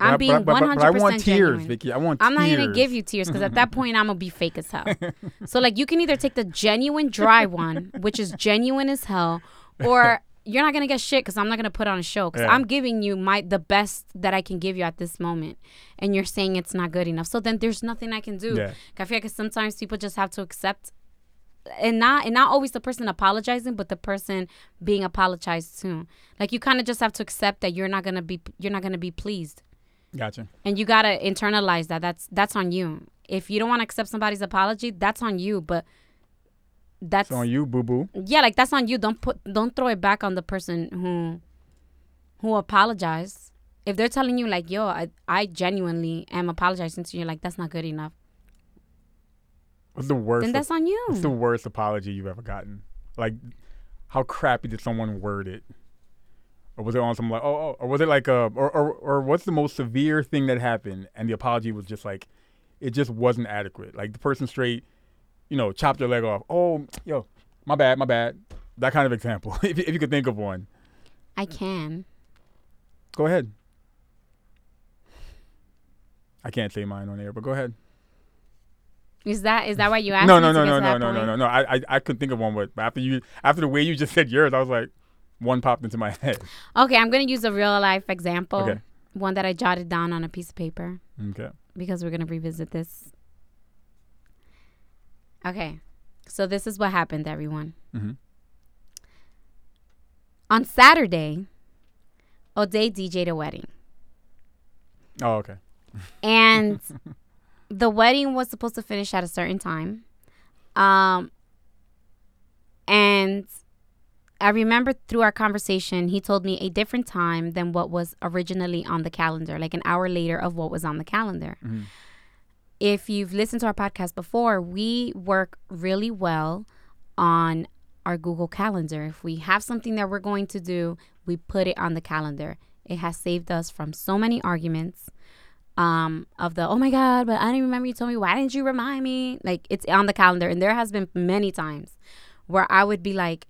I'm but being one hundred I percent tears, genuine. Vicky. I want I'm not tears. gonna give you tears because at that point I'm gonna be fake as hell. so like you can either take the genuine dry one, which is genuine as hell, or you're not gonna get shit because I'm not gonna put on a show because Yeah. I'm giving you my the best that I can give you at this moment, and you're saying it's not good enough. So then there's nothing I can do. Yeah. I feel like sometimes people just have to accept, and not and not always the person apologizing, but the person being apologized to. Like you kind of just have to accept that you're not gonna be you're not gonna be pleased Gotcha. and you gotta internalize that that's that's on you if you don't want to accept somebody's apology that's on you but that's It's on you, boo boo. yeah like that's on you don't put don't throw it back on the person who who apologized if they're telling you like yo i, I genuinely am apologizing to you like that's not good enough What's the worst? then that's on you what's the worst apology you've ever gotten? Like, how crappy did someone word it? Or was it on some like, oh, oh or was it like a, or, or, or what's the most severe thing that happened and the apology was just like, it just wasn't adequate. Like the person straight, you know, chopped their leg off. Oh, yo, my bad, my bad. That kind of example. if, you- if you could think of one, i can go ahead. I can't say mine on air, but go ahead. is that is that why you asked no, me no, no, get no, no, no, no, no, no. I, I, I couldn't think of one, but after you, after the way you just said yours, I was like, one popped into my head. okay i'm gonna use a real life example Okay. one that i jotted down on a piece of paper Okay. because we're going to revisit this. Okay. So this is what happened, everyone. Mhm. On Saturday, O'Day DJ'd a wedding. Oh, okay. And the wedding was supposed to finish at a certain time. Um and I remember through our conversation, he told me a different time than what was originally on the calendar, like an hour later of what was on the calendar. Mhm. If you've listened to our podcast before, we work really well on our Google Calendar. If we have something that we're going to do, we put it on the calendar. It has saved us from so many arguments um, of the oh my god, but I didn't remember you told me. Why didn't you remind me? Like it's on the calendar, and there has been many times where I would be like,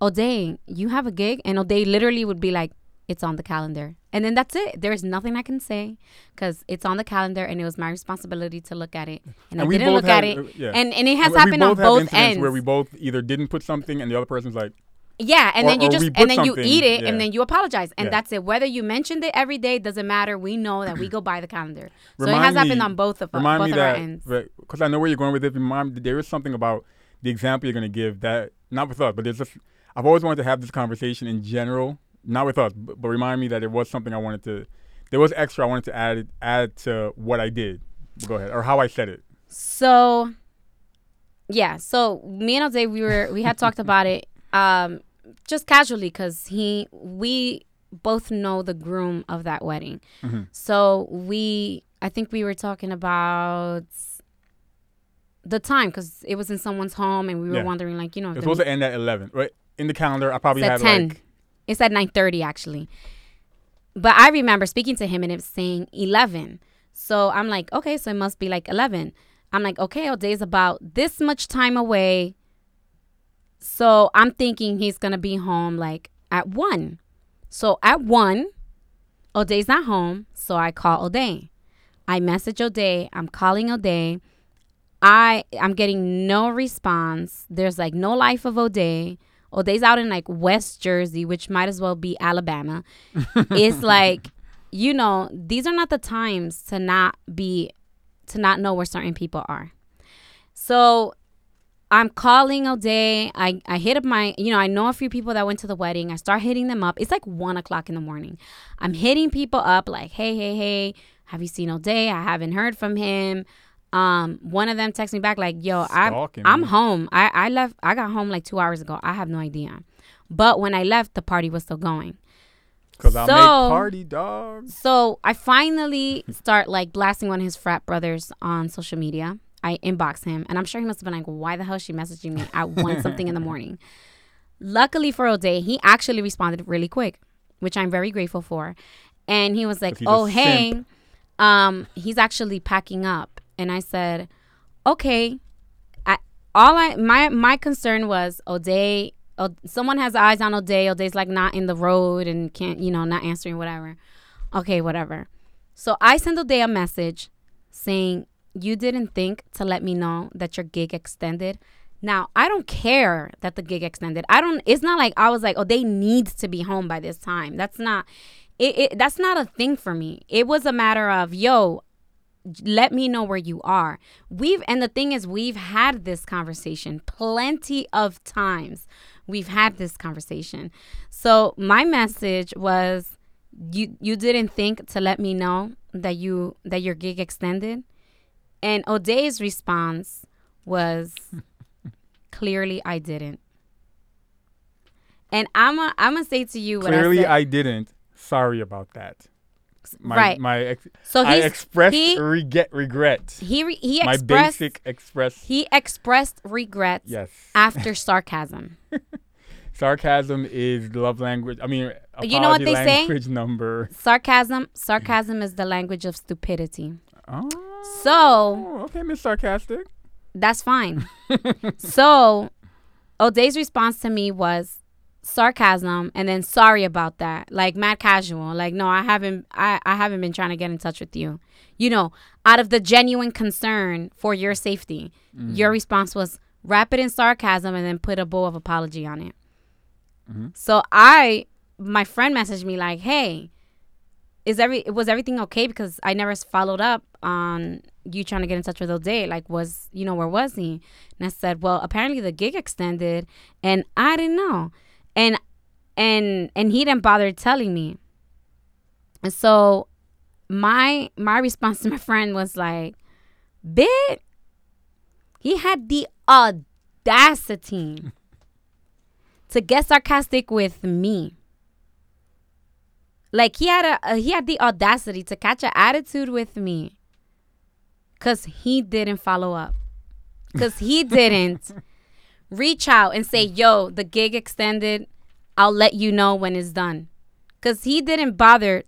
"Oh dang, you have a gig," and O'Day literally would be like, "It's on the calendar," and then that's it. There's nothing I can say because it's on the calendar, and it was my responsibility to look at it, and, And I we didn't look at it, uh, yeah. and and it has we happened on both have both ends. where we both either didn't put something and the other person's like, Yeah, and Or- then you just and then you eat it yeah. and then you apologize and Yeah. that's it. Whether you mentioned it every day doesn't matter. We know that we go by the calendar, so it Remind has happened on both of remind both me of our ends. because I know where you're going with it. Remind there is something about the example you're going to give that not with us, but there's just I've always wanted to have this conversation in general, not with us, but, but remind me that there was something I wanted to. There was extra I wanted to add add to what I did. Go ahead, or how I said it. So, yeah. So me and Jose, we were we had talked about it, um, just casually because he we both know the groom of that wedding. Mhm. So we, I think we were talking about the time because it was in someone's home and we were Yeah. wondering like you know it was supposed to end at eleven, right? In the calendar, I probably It's had at 10. like It's at 9:30 actually. But I remember speaking to him and it was saying 11. So I'm like, okay, so it must be like 11. I'm like, okay, oh, O'Day's about this much time away. So I'm thinking he's going to be home like at 1. So at 1, O'Day's not home, so I call O'Day. I message O'Day, I'm calling O'Day. I I'm getting no response. There's like no life of O'Day. O'Day's out in like West Jersey, which might as well be Alabama. it's like, you know, these are not the times to not be to not know where certain people are. So I'm calling O'Day. I, I hit up my, you know, I know a few people that went to the wedding. I start hitting them up. It's like one o'clock in the morning. I'm hitting people up like, hey, hey, hey, have you seen O'Day? I haven't heard from him. Um, one of them texts me back like, yo, I'm I'm me. home. I, I left I got home like two hours ago. I have no idea. But when I left, the party was still going. because I'll So- make party dogs. So I finally start like blasting one of his frat brothers on social media. I inbox him, and I'm sure he must have been like, "Why the hell is she messaging me at one something in the morning?" Luckily for O'Day, he actually responded really quick, which I'm very grateful for. And he was like, "Oh hey, simp. um, he's actually packing up." And I said, "Okay." I, all I my my concern was O'Day. O, someone has eyes on O'Day. O'Day's like not in the road and can't, you know, not answering whatever. Okay, whatever. So I sent O'Day a message saying, You didn't think to let me know that your gig extended. Now, I don't care that the gig extended. I don't, it's not like I was like, Oh, they need to be home by this time. That's not, it, it that's not a thing for me. It was a matter of, Yo, let me know where you are. We've, and the thing is, we've had this conversation plenty of times. We've had this conversation. So my message was, you you didn't think to let me know that you that your gig extended and O'Day's response was clearly I didn't and I'm a, I'm gonna say to you what Clearly, I I didn't. Sorry about that. My, Right. My ex- so I expressed he regret. Regret. he re- he My expressed basic express. he expressed regrets Yes. after sarcasm Sarcasm is love language. I mean, You know what they say? number. sarcasm sarcasm is the language of stupidity Oh. So- okay, Miss Sarcastic. That's fine. so, O'Day's response to me was sarcasm and then sorry about that. Like mad casual. Like, no, I haven't I, I haven't been trying to get in touch with you. You know, out of the genuine concern for your safety. Your response was wrap it in sarcasm and then put a bow of apology on it. Mhm. So I my friend messaged me like, hey, is every was everything okay? Because I never followed up on you trying to get in touch with O'Day. Like, was you know where was he? And I said, well, apparently the gig extended, and I didn't know, and and and he didn't bother telling me. And so my my response to my friend was like, "Bit." He had the audacity to get sarcastic with me. Like he had a, uh, he had the audacity to catch an attitude with me cuz he didn't follow up. Cuz he didn't reach out and say, "Yo, the gig extended. I'll let you know when it's done." Cuz he didn't bother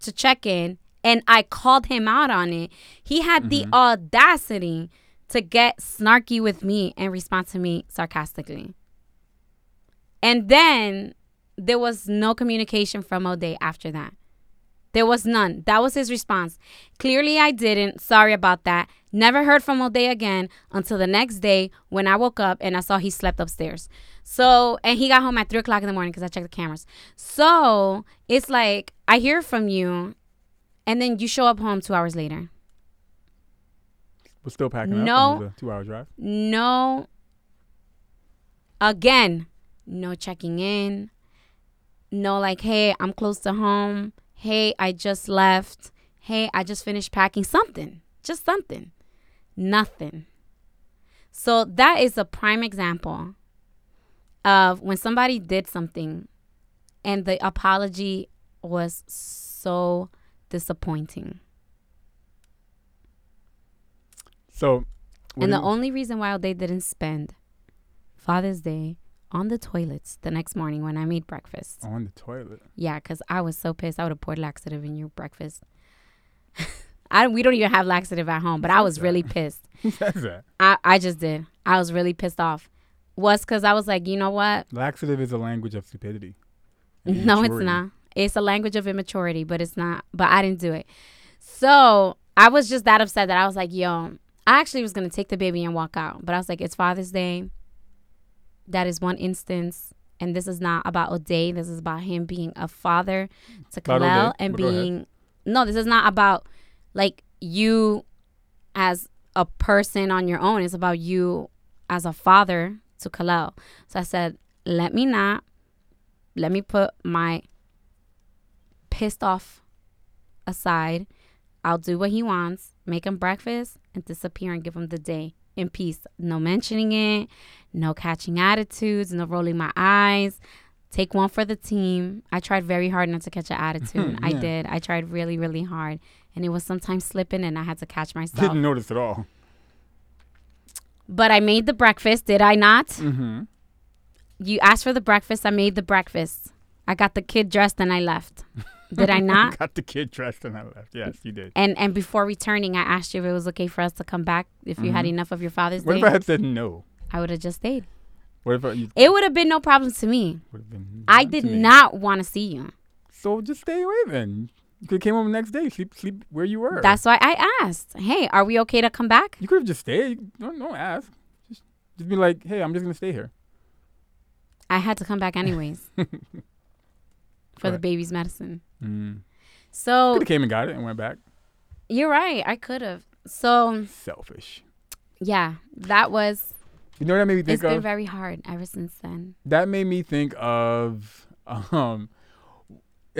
to check in and I called him out on it. He had the mm-hmm. audacity to get snarky with me and respond to me sarcastically. And then there was no communication from O'Day after that. There was none. That was his response. Clearly, I didn't. Sorry about that. Never heard from O'Day again until the next day when I woke up and I saw he slept upstairs. So, and he got home at 3 o'clock in the morning because I checked the cameras. So, it's like, I hear from you and then you show up home two hours later. Was still packing No. up. and it was a two-hour drive. No, again, no checking in. No, like, hey, I'm close to home. Hey, I just left. Hey, I just finished packing. Something, just something. Nothing. So that is a prime example of when somebody did something and the apology was so disappointing. So, and the only reason why they didn't spend Father's Day on the toilets the next morning when I made breakfast. on the toilet. Yeah, because I was so pissed. I would have poured laxative in your breakfast. I we don't even have laxative at home, but I was really pissed. Who says that? I, I just did. I was really pissed off. Was because I was like, you know what? Laxative is a language of stupidity. No, it's not. It's a language of immaturity, but it's not. But I didn't do it. So I was just that upset that I was like, yo, I actually was gonna take the baby and walk out, but I was like, it's Father's Day. That is one instance, and this is not about O'Day. This is about him being a father to Kalel and being. No, this is not about like you as a person on your own. It's about you as a father to Kalel. So I said, let me not. Let me put my pissed off aside. I'll do what he wants, make him breakfast, and disappear and give him the day in peace. No mentioning it, no catching attitudes, no rolling my eyes. Take one for the team. I tried very hard not to catch an attitude. I did. I tried really, really hard. And it was sometimes slipping, and I had to catch myself. Didn't notice at all. But I made the breakfast, did I not? Mm-hmm. You asked for the breakfast. I made the breakfast. I got the kid dressed and I left. Did I not? Got the kid dressed and I left. Yes, you did. and and before returning, I asked you if it was okay for us to come back if you had Mhm. enough of your Father's What Day. if I had said no? I would have just stayed. What if you It would have been no problem to me. been? I did not want to see you. So just stay away then. You could have came home the next day. Sleep, sleep where you were. That's why I asked. Hey, are we okay to come back? you could have just stayed. Don't, don't ask. Just, just be like, hey, I'm just gonna stay here. I had to come back anyways for the baby's medicine. Mm. So Could have came and got it and went back. you're right. I could have. So Selfish. yeah, that was. You know what that made me think It's been very hard ever since then. that made me think of um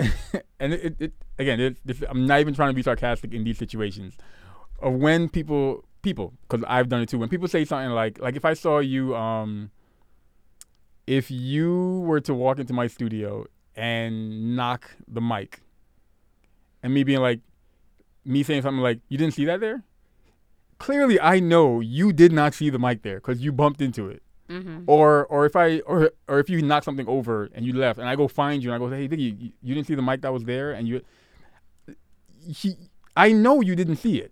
and it, it again it, this, i'm not even trying to be sarcastic in these situations of when people people because i've done it too when people say something like like if i saw you um if you were to walk into my studio and knock the mic and me being like me saying something like you didn't see that there clearly i know you did not see the mic there because you bumped into it Mm-hmm. or or if I or or if you knock something over and you left and I go find you and I go hey Vicky you, you didn't see the mic that was there and you he, I know you didn't see it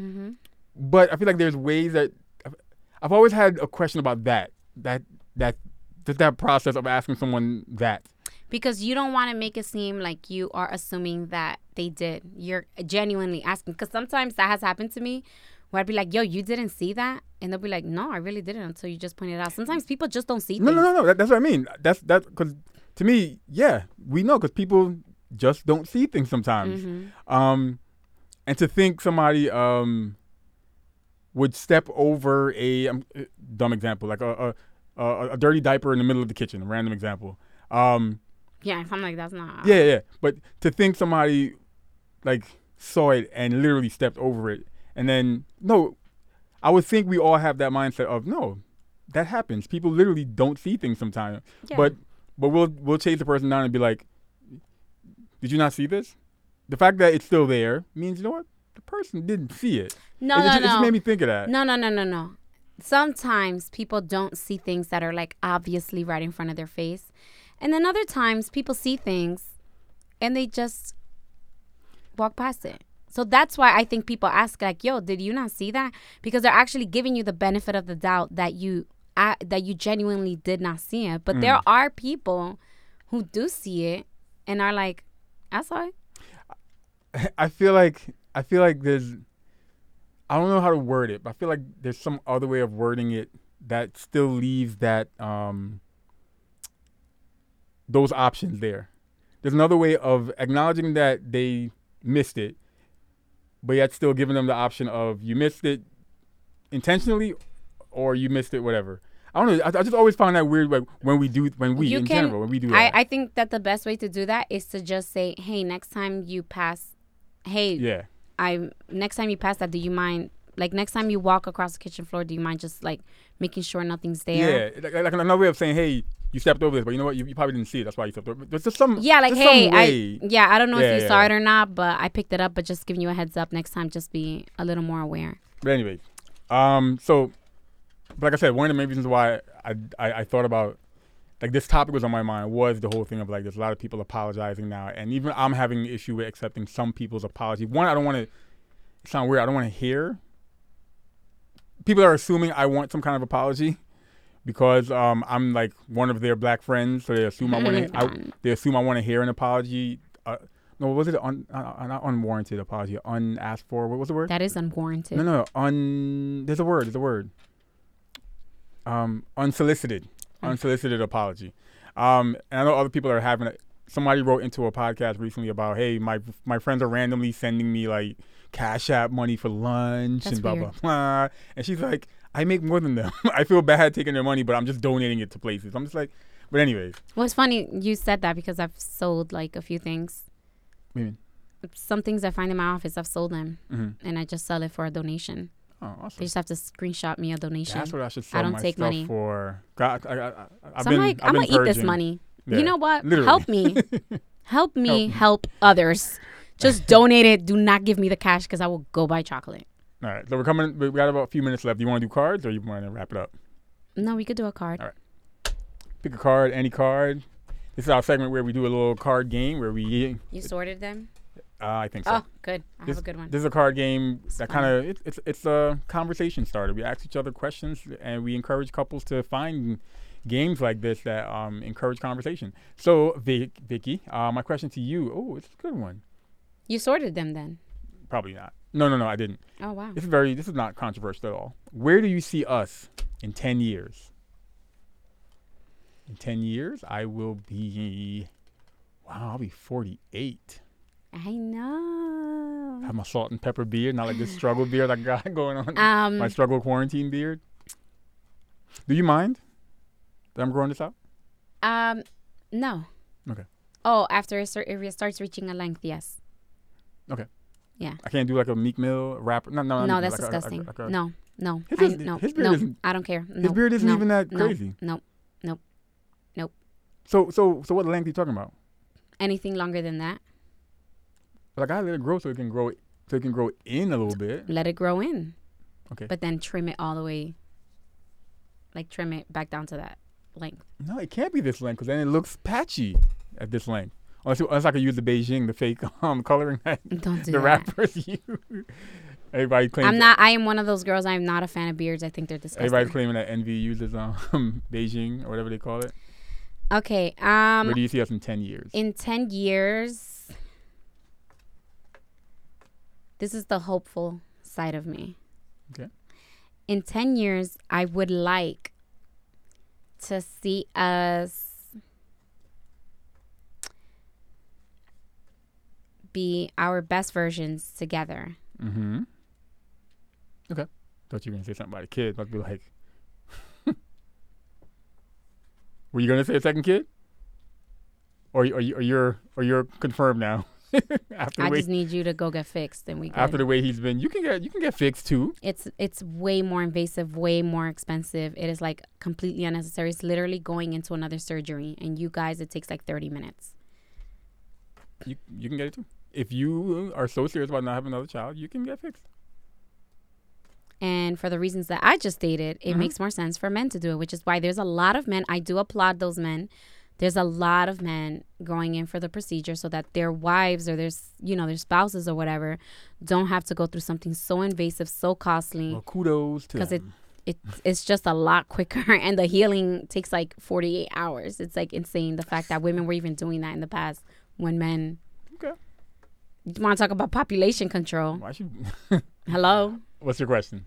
Mm-hmm. but I feel like there's ways that I've, I've always had a question about that that that just that process of asking someone that Because you don't want to make it seem like you are assuming that they did. You're genuinely asking. Because sometimes that has happened to me where I'd be like, yo, you didn't see that? And they'll be like, no, I really didn't until you just pointed it out. Sometimes people just don't see no things. no no no that, that's what I mean that's that because to me yeah we know because people just don't see things sometimes Mhm. Um, and to think somebody um would step over a um, uh, dumb example, like a, a a a dirty diaper in the middle of the kitchen, a random example. Um, Yeah, if I'm like, that's not. yeah, yeah. But to think somebody like saw it and literally stepped over it, and then no, I would think we all have that mindset of no, that happens. People literally don't see things sometimes. Yeah. But but we'll we'll chase the person down and be like, did you not see this? The fact that it's still there means you know what the person didn't see it. no, it, no, just, it no. just made me think of that. No, no, no, no, no. Sometimes people don't see things that are like obviously right in front of their face. And then other times people see things and they just walk past it. So that's why I think people ask like, "Yo, did you not see that?" Because they're actually giving you the benefit of the doubt that you uh, that you genuinely did not see it. But there are people who do see it and are like, "I saw it." I feel like I feel like there's I don't know how to word it, but I feel like there's some other way of wording it that still leaves that um those options there. There's another way of acknowledging that they missed it, but yet still giving them the option of you missed it intentionally or you missed it whatever. I don't know. I, I just always find that weird like, when we do when we You in can- general when we do I. I think that the best way to do that is to just say, "Hey, next time you pass, hey, yeah. I next time you pass that, do you mind? Like next time you walk across the kitchen floor, do you mind just like making sure nothing's there? Yeah, like, like another way of saying, hey, you stepped over this, but you know what? You, you probably didn't see it. That's why you stepped over. There's just some. Yeah, like hey. I yeah, I don't know Yeah, if you saw yeah. it or not, but I picked it up. But just giving you a heads up next time, just be a little more aware. But anyway, um, so like I said, one of the main reasons why I, I I thought about like this topic was on my mind was the whole thing of like there's a lot of people apologizing now, and even I'm having an issue with accepting some people's apology. One, I don't want to sound weird. I don't want to hear people are assuming I want some kind of apology. Because um, I'm like one of their black friends, so they assume I want to. They assume I want to hear an apology. Uh, no, was it un, uh, not unwarranted apology? Unasked for. What was the word? That is unwarranted. No, no, un. There's a word. There's a word. Um, unsolicited, unsolicited apology. Um, and I know other people are having. it. Somebody wrote into a podcast recently about, hey, my my friends are randomly sending me like cash app money for lunch That's and blah blah blah. And she's like, I make more than them. I feel bad taking their money, but I'm just donating it to places. I'm just like, but anyways, Well, it's funny you said that because I've sold like a few things. Mean, Some things I find in my office, I've sold them, mhm. and I just sell it for a donation. oh, awesome. They just have to screenshot me a donation. That's what I should sell I don't my take stuff money. for. God, I, I, I, I've so been, I'm like, I've I'm gonna eat this money. Yeah, You know what? literally. Help me. help me Help. help others. Just donate it. Do not give me the cash because I will go buy chocolate. All right, so we're coming. We got about a few minutes left. Do you want to do cards or you want to wrap it up? No, we could do a card. All right. Pick a card, any card. This is our segment where we do a little card game where we. You sorted them? Uh, I think so. Oh, good. I This- have a good one. This is a card game It's that kind of it's, it's it's a conversation starter. We ask each other questions and we encourage couples to find games like this that um encourage conversation. So Vic, Vicky, uh, my question to you. Oh, it's a good one. You sorted them then? Probably not. No, no, no. I didn't. Oh wow. This is very. This is not controversial at all. Where do you see us in ten years? In ten years, I will be. Wow, I'll be forty-eight. I know. Have my salt and pepper beard, not like this struggle beard I got going on. Um, my struggle quarantine beard. Do you mind that I'm growing this out? um, no. Okay. Oh, after it, start, it starts reaching a length, yes. I can't do like a Meek Mill rapper. No, no, No, no that's like a- like a- disgusting. like a- no, no, His I, no, his beard no. isn't- I don't care. His beard isn't no, even that crazy. no, crazy. No, So, so, so, what length are you talking about? anything longer than that, Like I let it grow so it can grow, so it can grow in a little bit. let it grow in. Okay. But then trim it all the way. Like trim it back down to that length. No, it can't be this length because then it looks patchy at this length. Unless, unless I could use the Bigen, the fake um, coloring that Don't do the that. rappers use. Everybody claims. I'm not. I am one of those girls. I'm not a fan of beards. I think they're disgusting. Everybody's claiming that Envy uses um Bigen or whatever they call it. Okay. Where Um, do you see us in ten years? in ten years, this is the hopeful side of me. Okay. In ten years, I would like to see us be our best versions together. mm-hmm. Okay. Thought you were gonna say something about a kid. I'd be like, were you gonna say a second kid? Or or you or you're or you're confirmed now? after the I way just need you to go get fixed, and we good. after the way he's been, you can get you can get fixed too. It's it's way more invasive, way more expensive. It is like completely unnecessary. It's literally going into another surgery, and you guys, it takes like thirty minutes. You you can get it too. If you are so serious about not having another child, you can get fixed. And for the reasons that I just stated, it Mhm. makes more sense for men to do it, which is why there's a lot of men. I do applaud those men there's a lot of men going in for the procedure so that their wives or their you know their spouses or whatever don't have to go through something so invasive, so costly. Well, kudos to 'Cause it- It, it's just a lot quicker, and the healing takes like 48 hours. It's like insane the fact that women were even doing that in the past when men. You want to talk about population control? Why should? Hello. What's your question?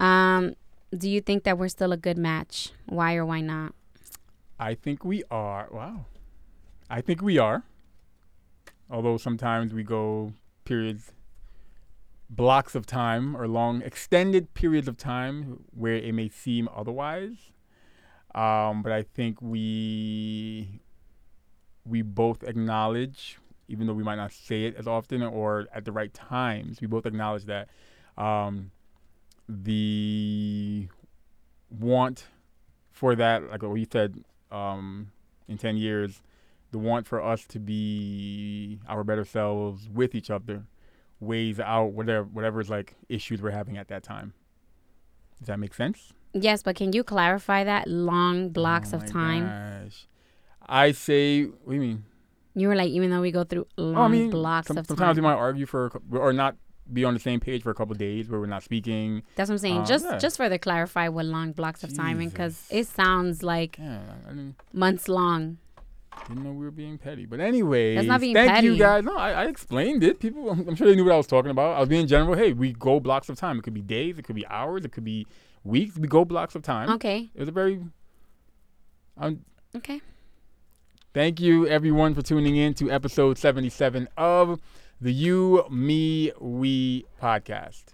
Um, do you think that we're still a good match? Why or why not? I think we are. Wow. I think we are. Although sometimes we go periods, blocks of time or long, extended periods of time where it may seem otherwise. Um, but I think we we both acknowledge, even though we might not say it as often or at the right times, we both acknowledge that um, the want for that, like what you said, um, in 10 years, the want for us to be our better selves with each other weighs out whatever whatever's like issues we're having at that time. Does that make sense? Yes, but can you clarify that long blocks Oh of time? Gosh. I say, what do you mean? You were like, even though we go through long Oh, I mean, blocks some- of sometimes we might argue for or not be on the same page for a couple of days where we're not speaking. That's what I'm saying. uh, just yeah. just further clarify what long blocks of timing, because it sounds like Yeah, I didn't, months long. didn't know we were being petty. But anyway, That's not being thank you guys. No, I, I explained it. People, I'm, I'm sure they knew what I was talking about. I was being general. Hey, we go blocks of time. It could be days. It could be hours. It could be weeks. We go blocks of time. Okay. It was a very. Um, Okay. Thank you, everyone, for tuning in to episode 77 of the You, Me, We podcast.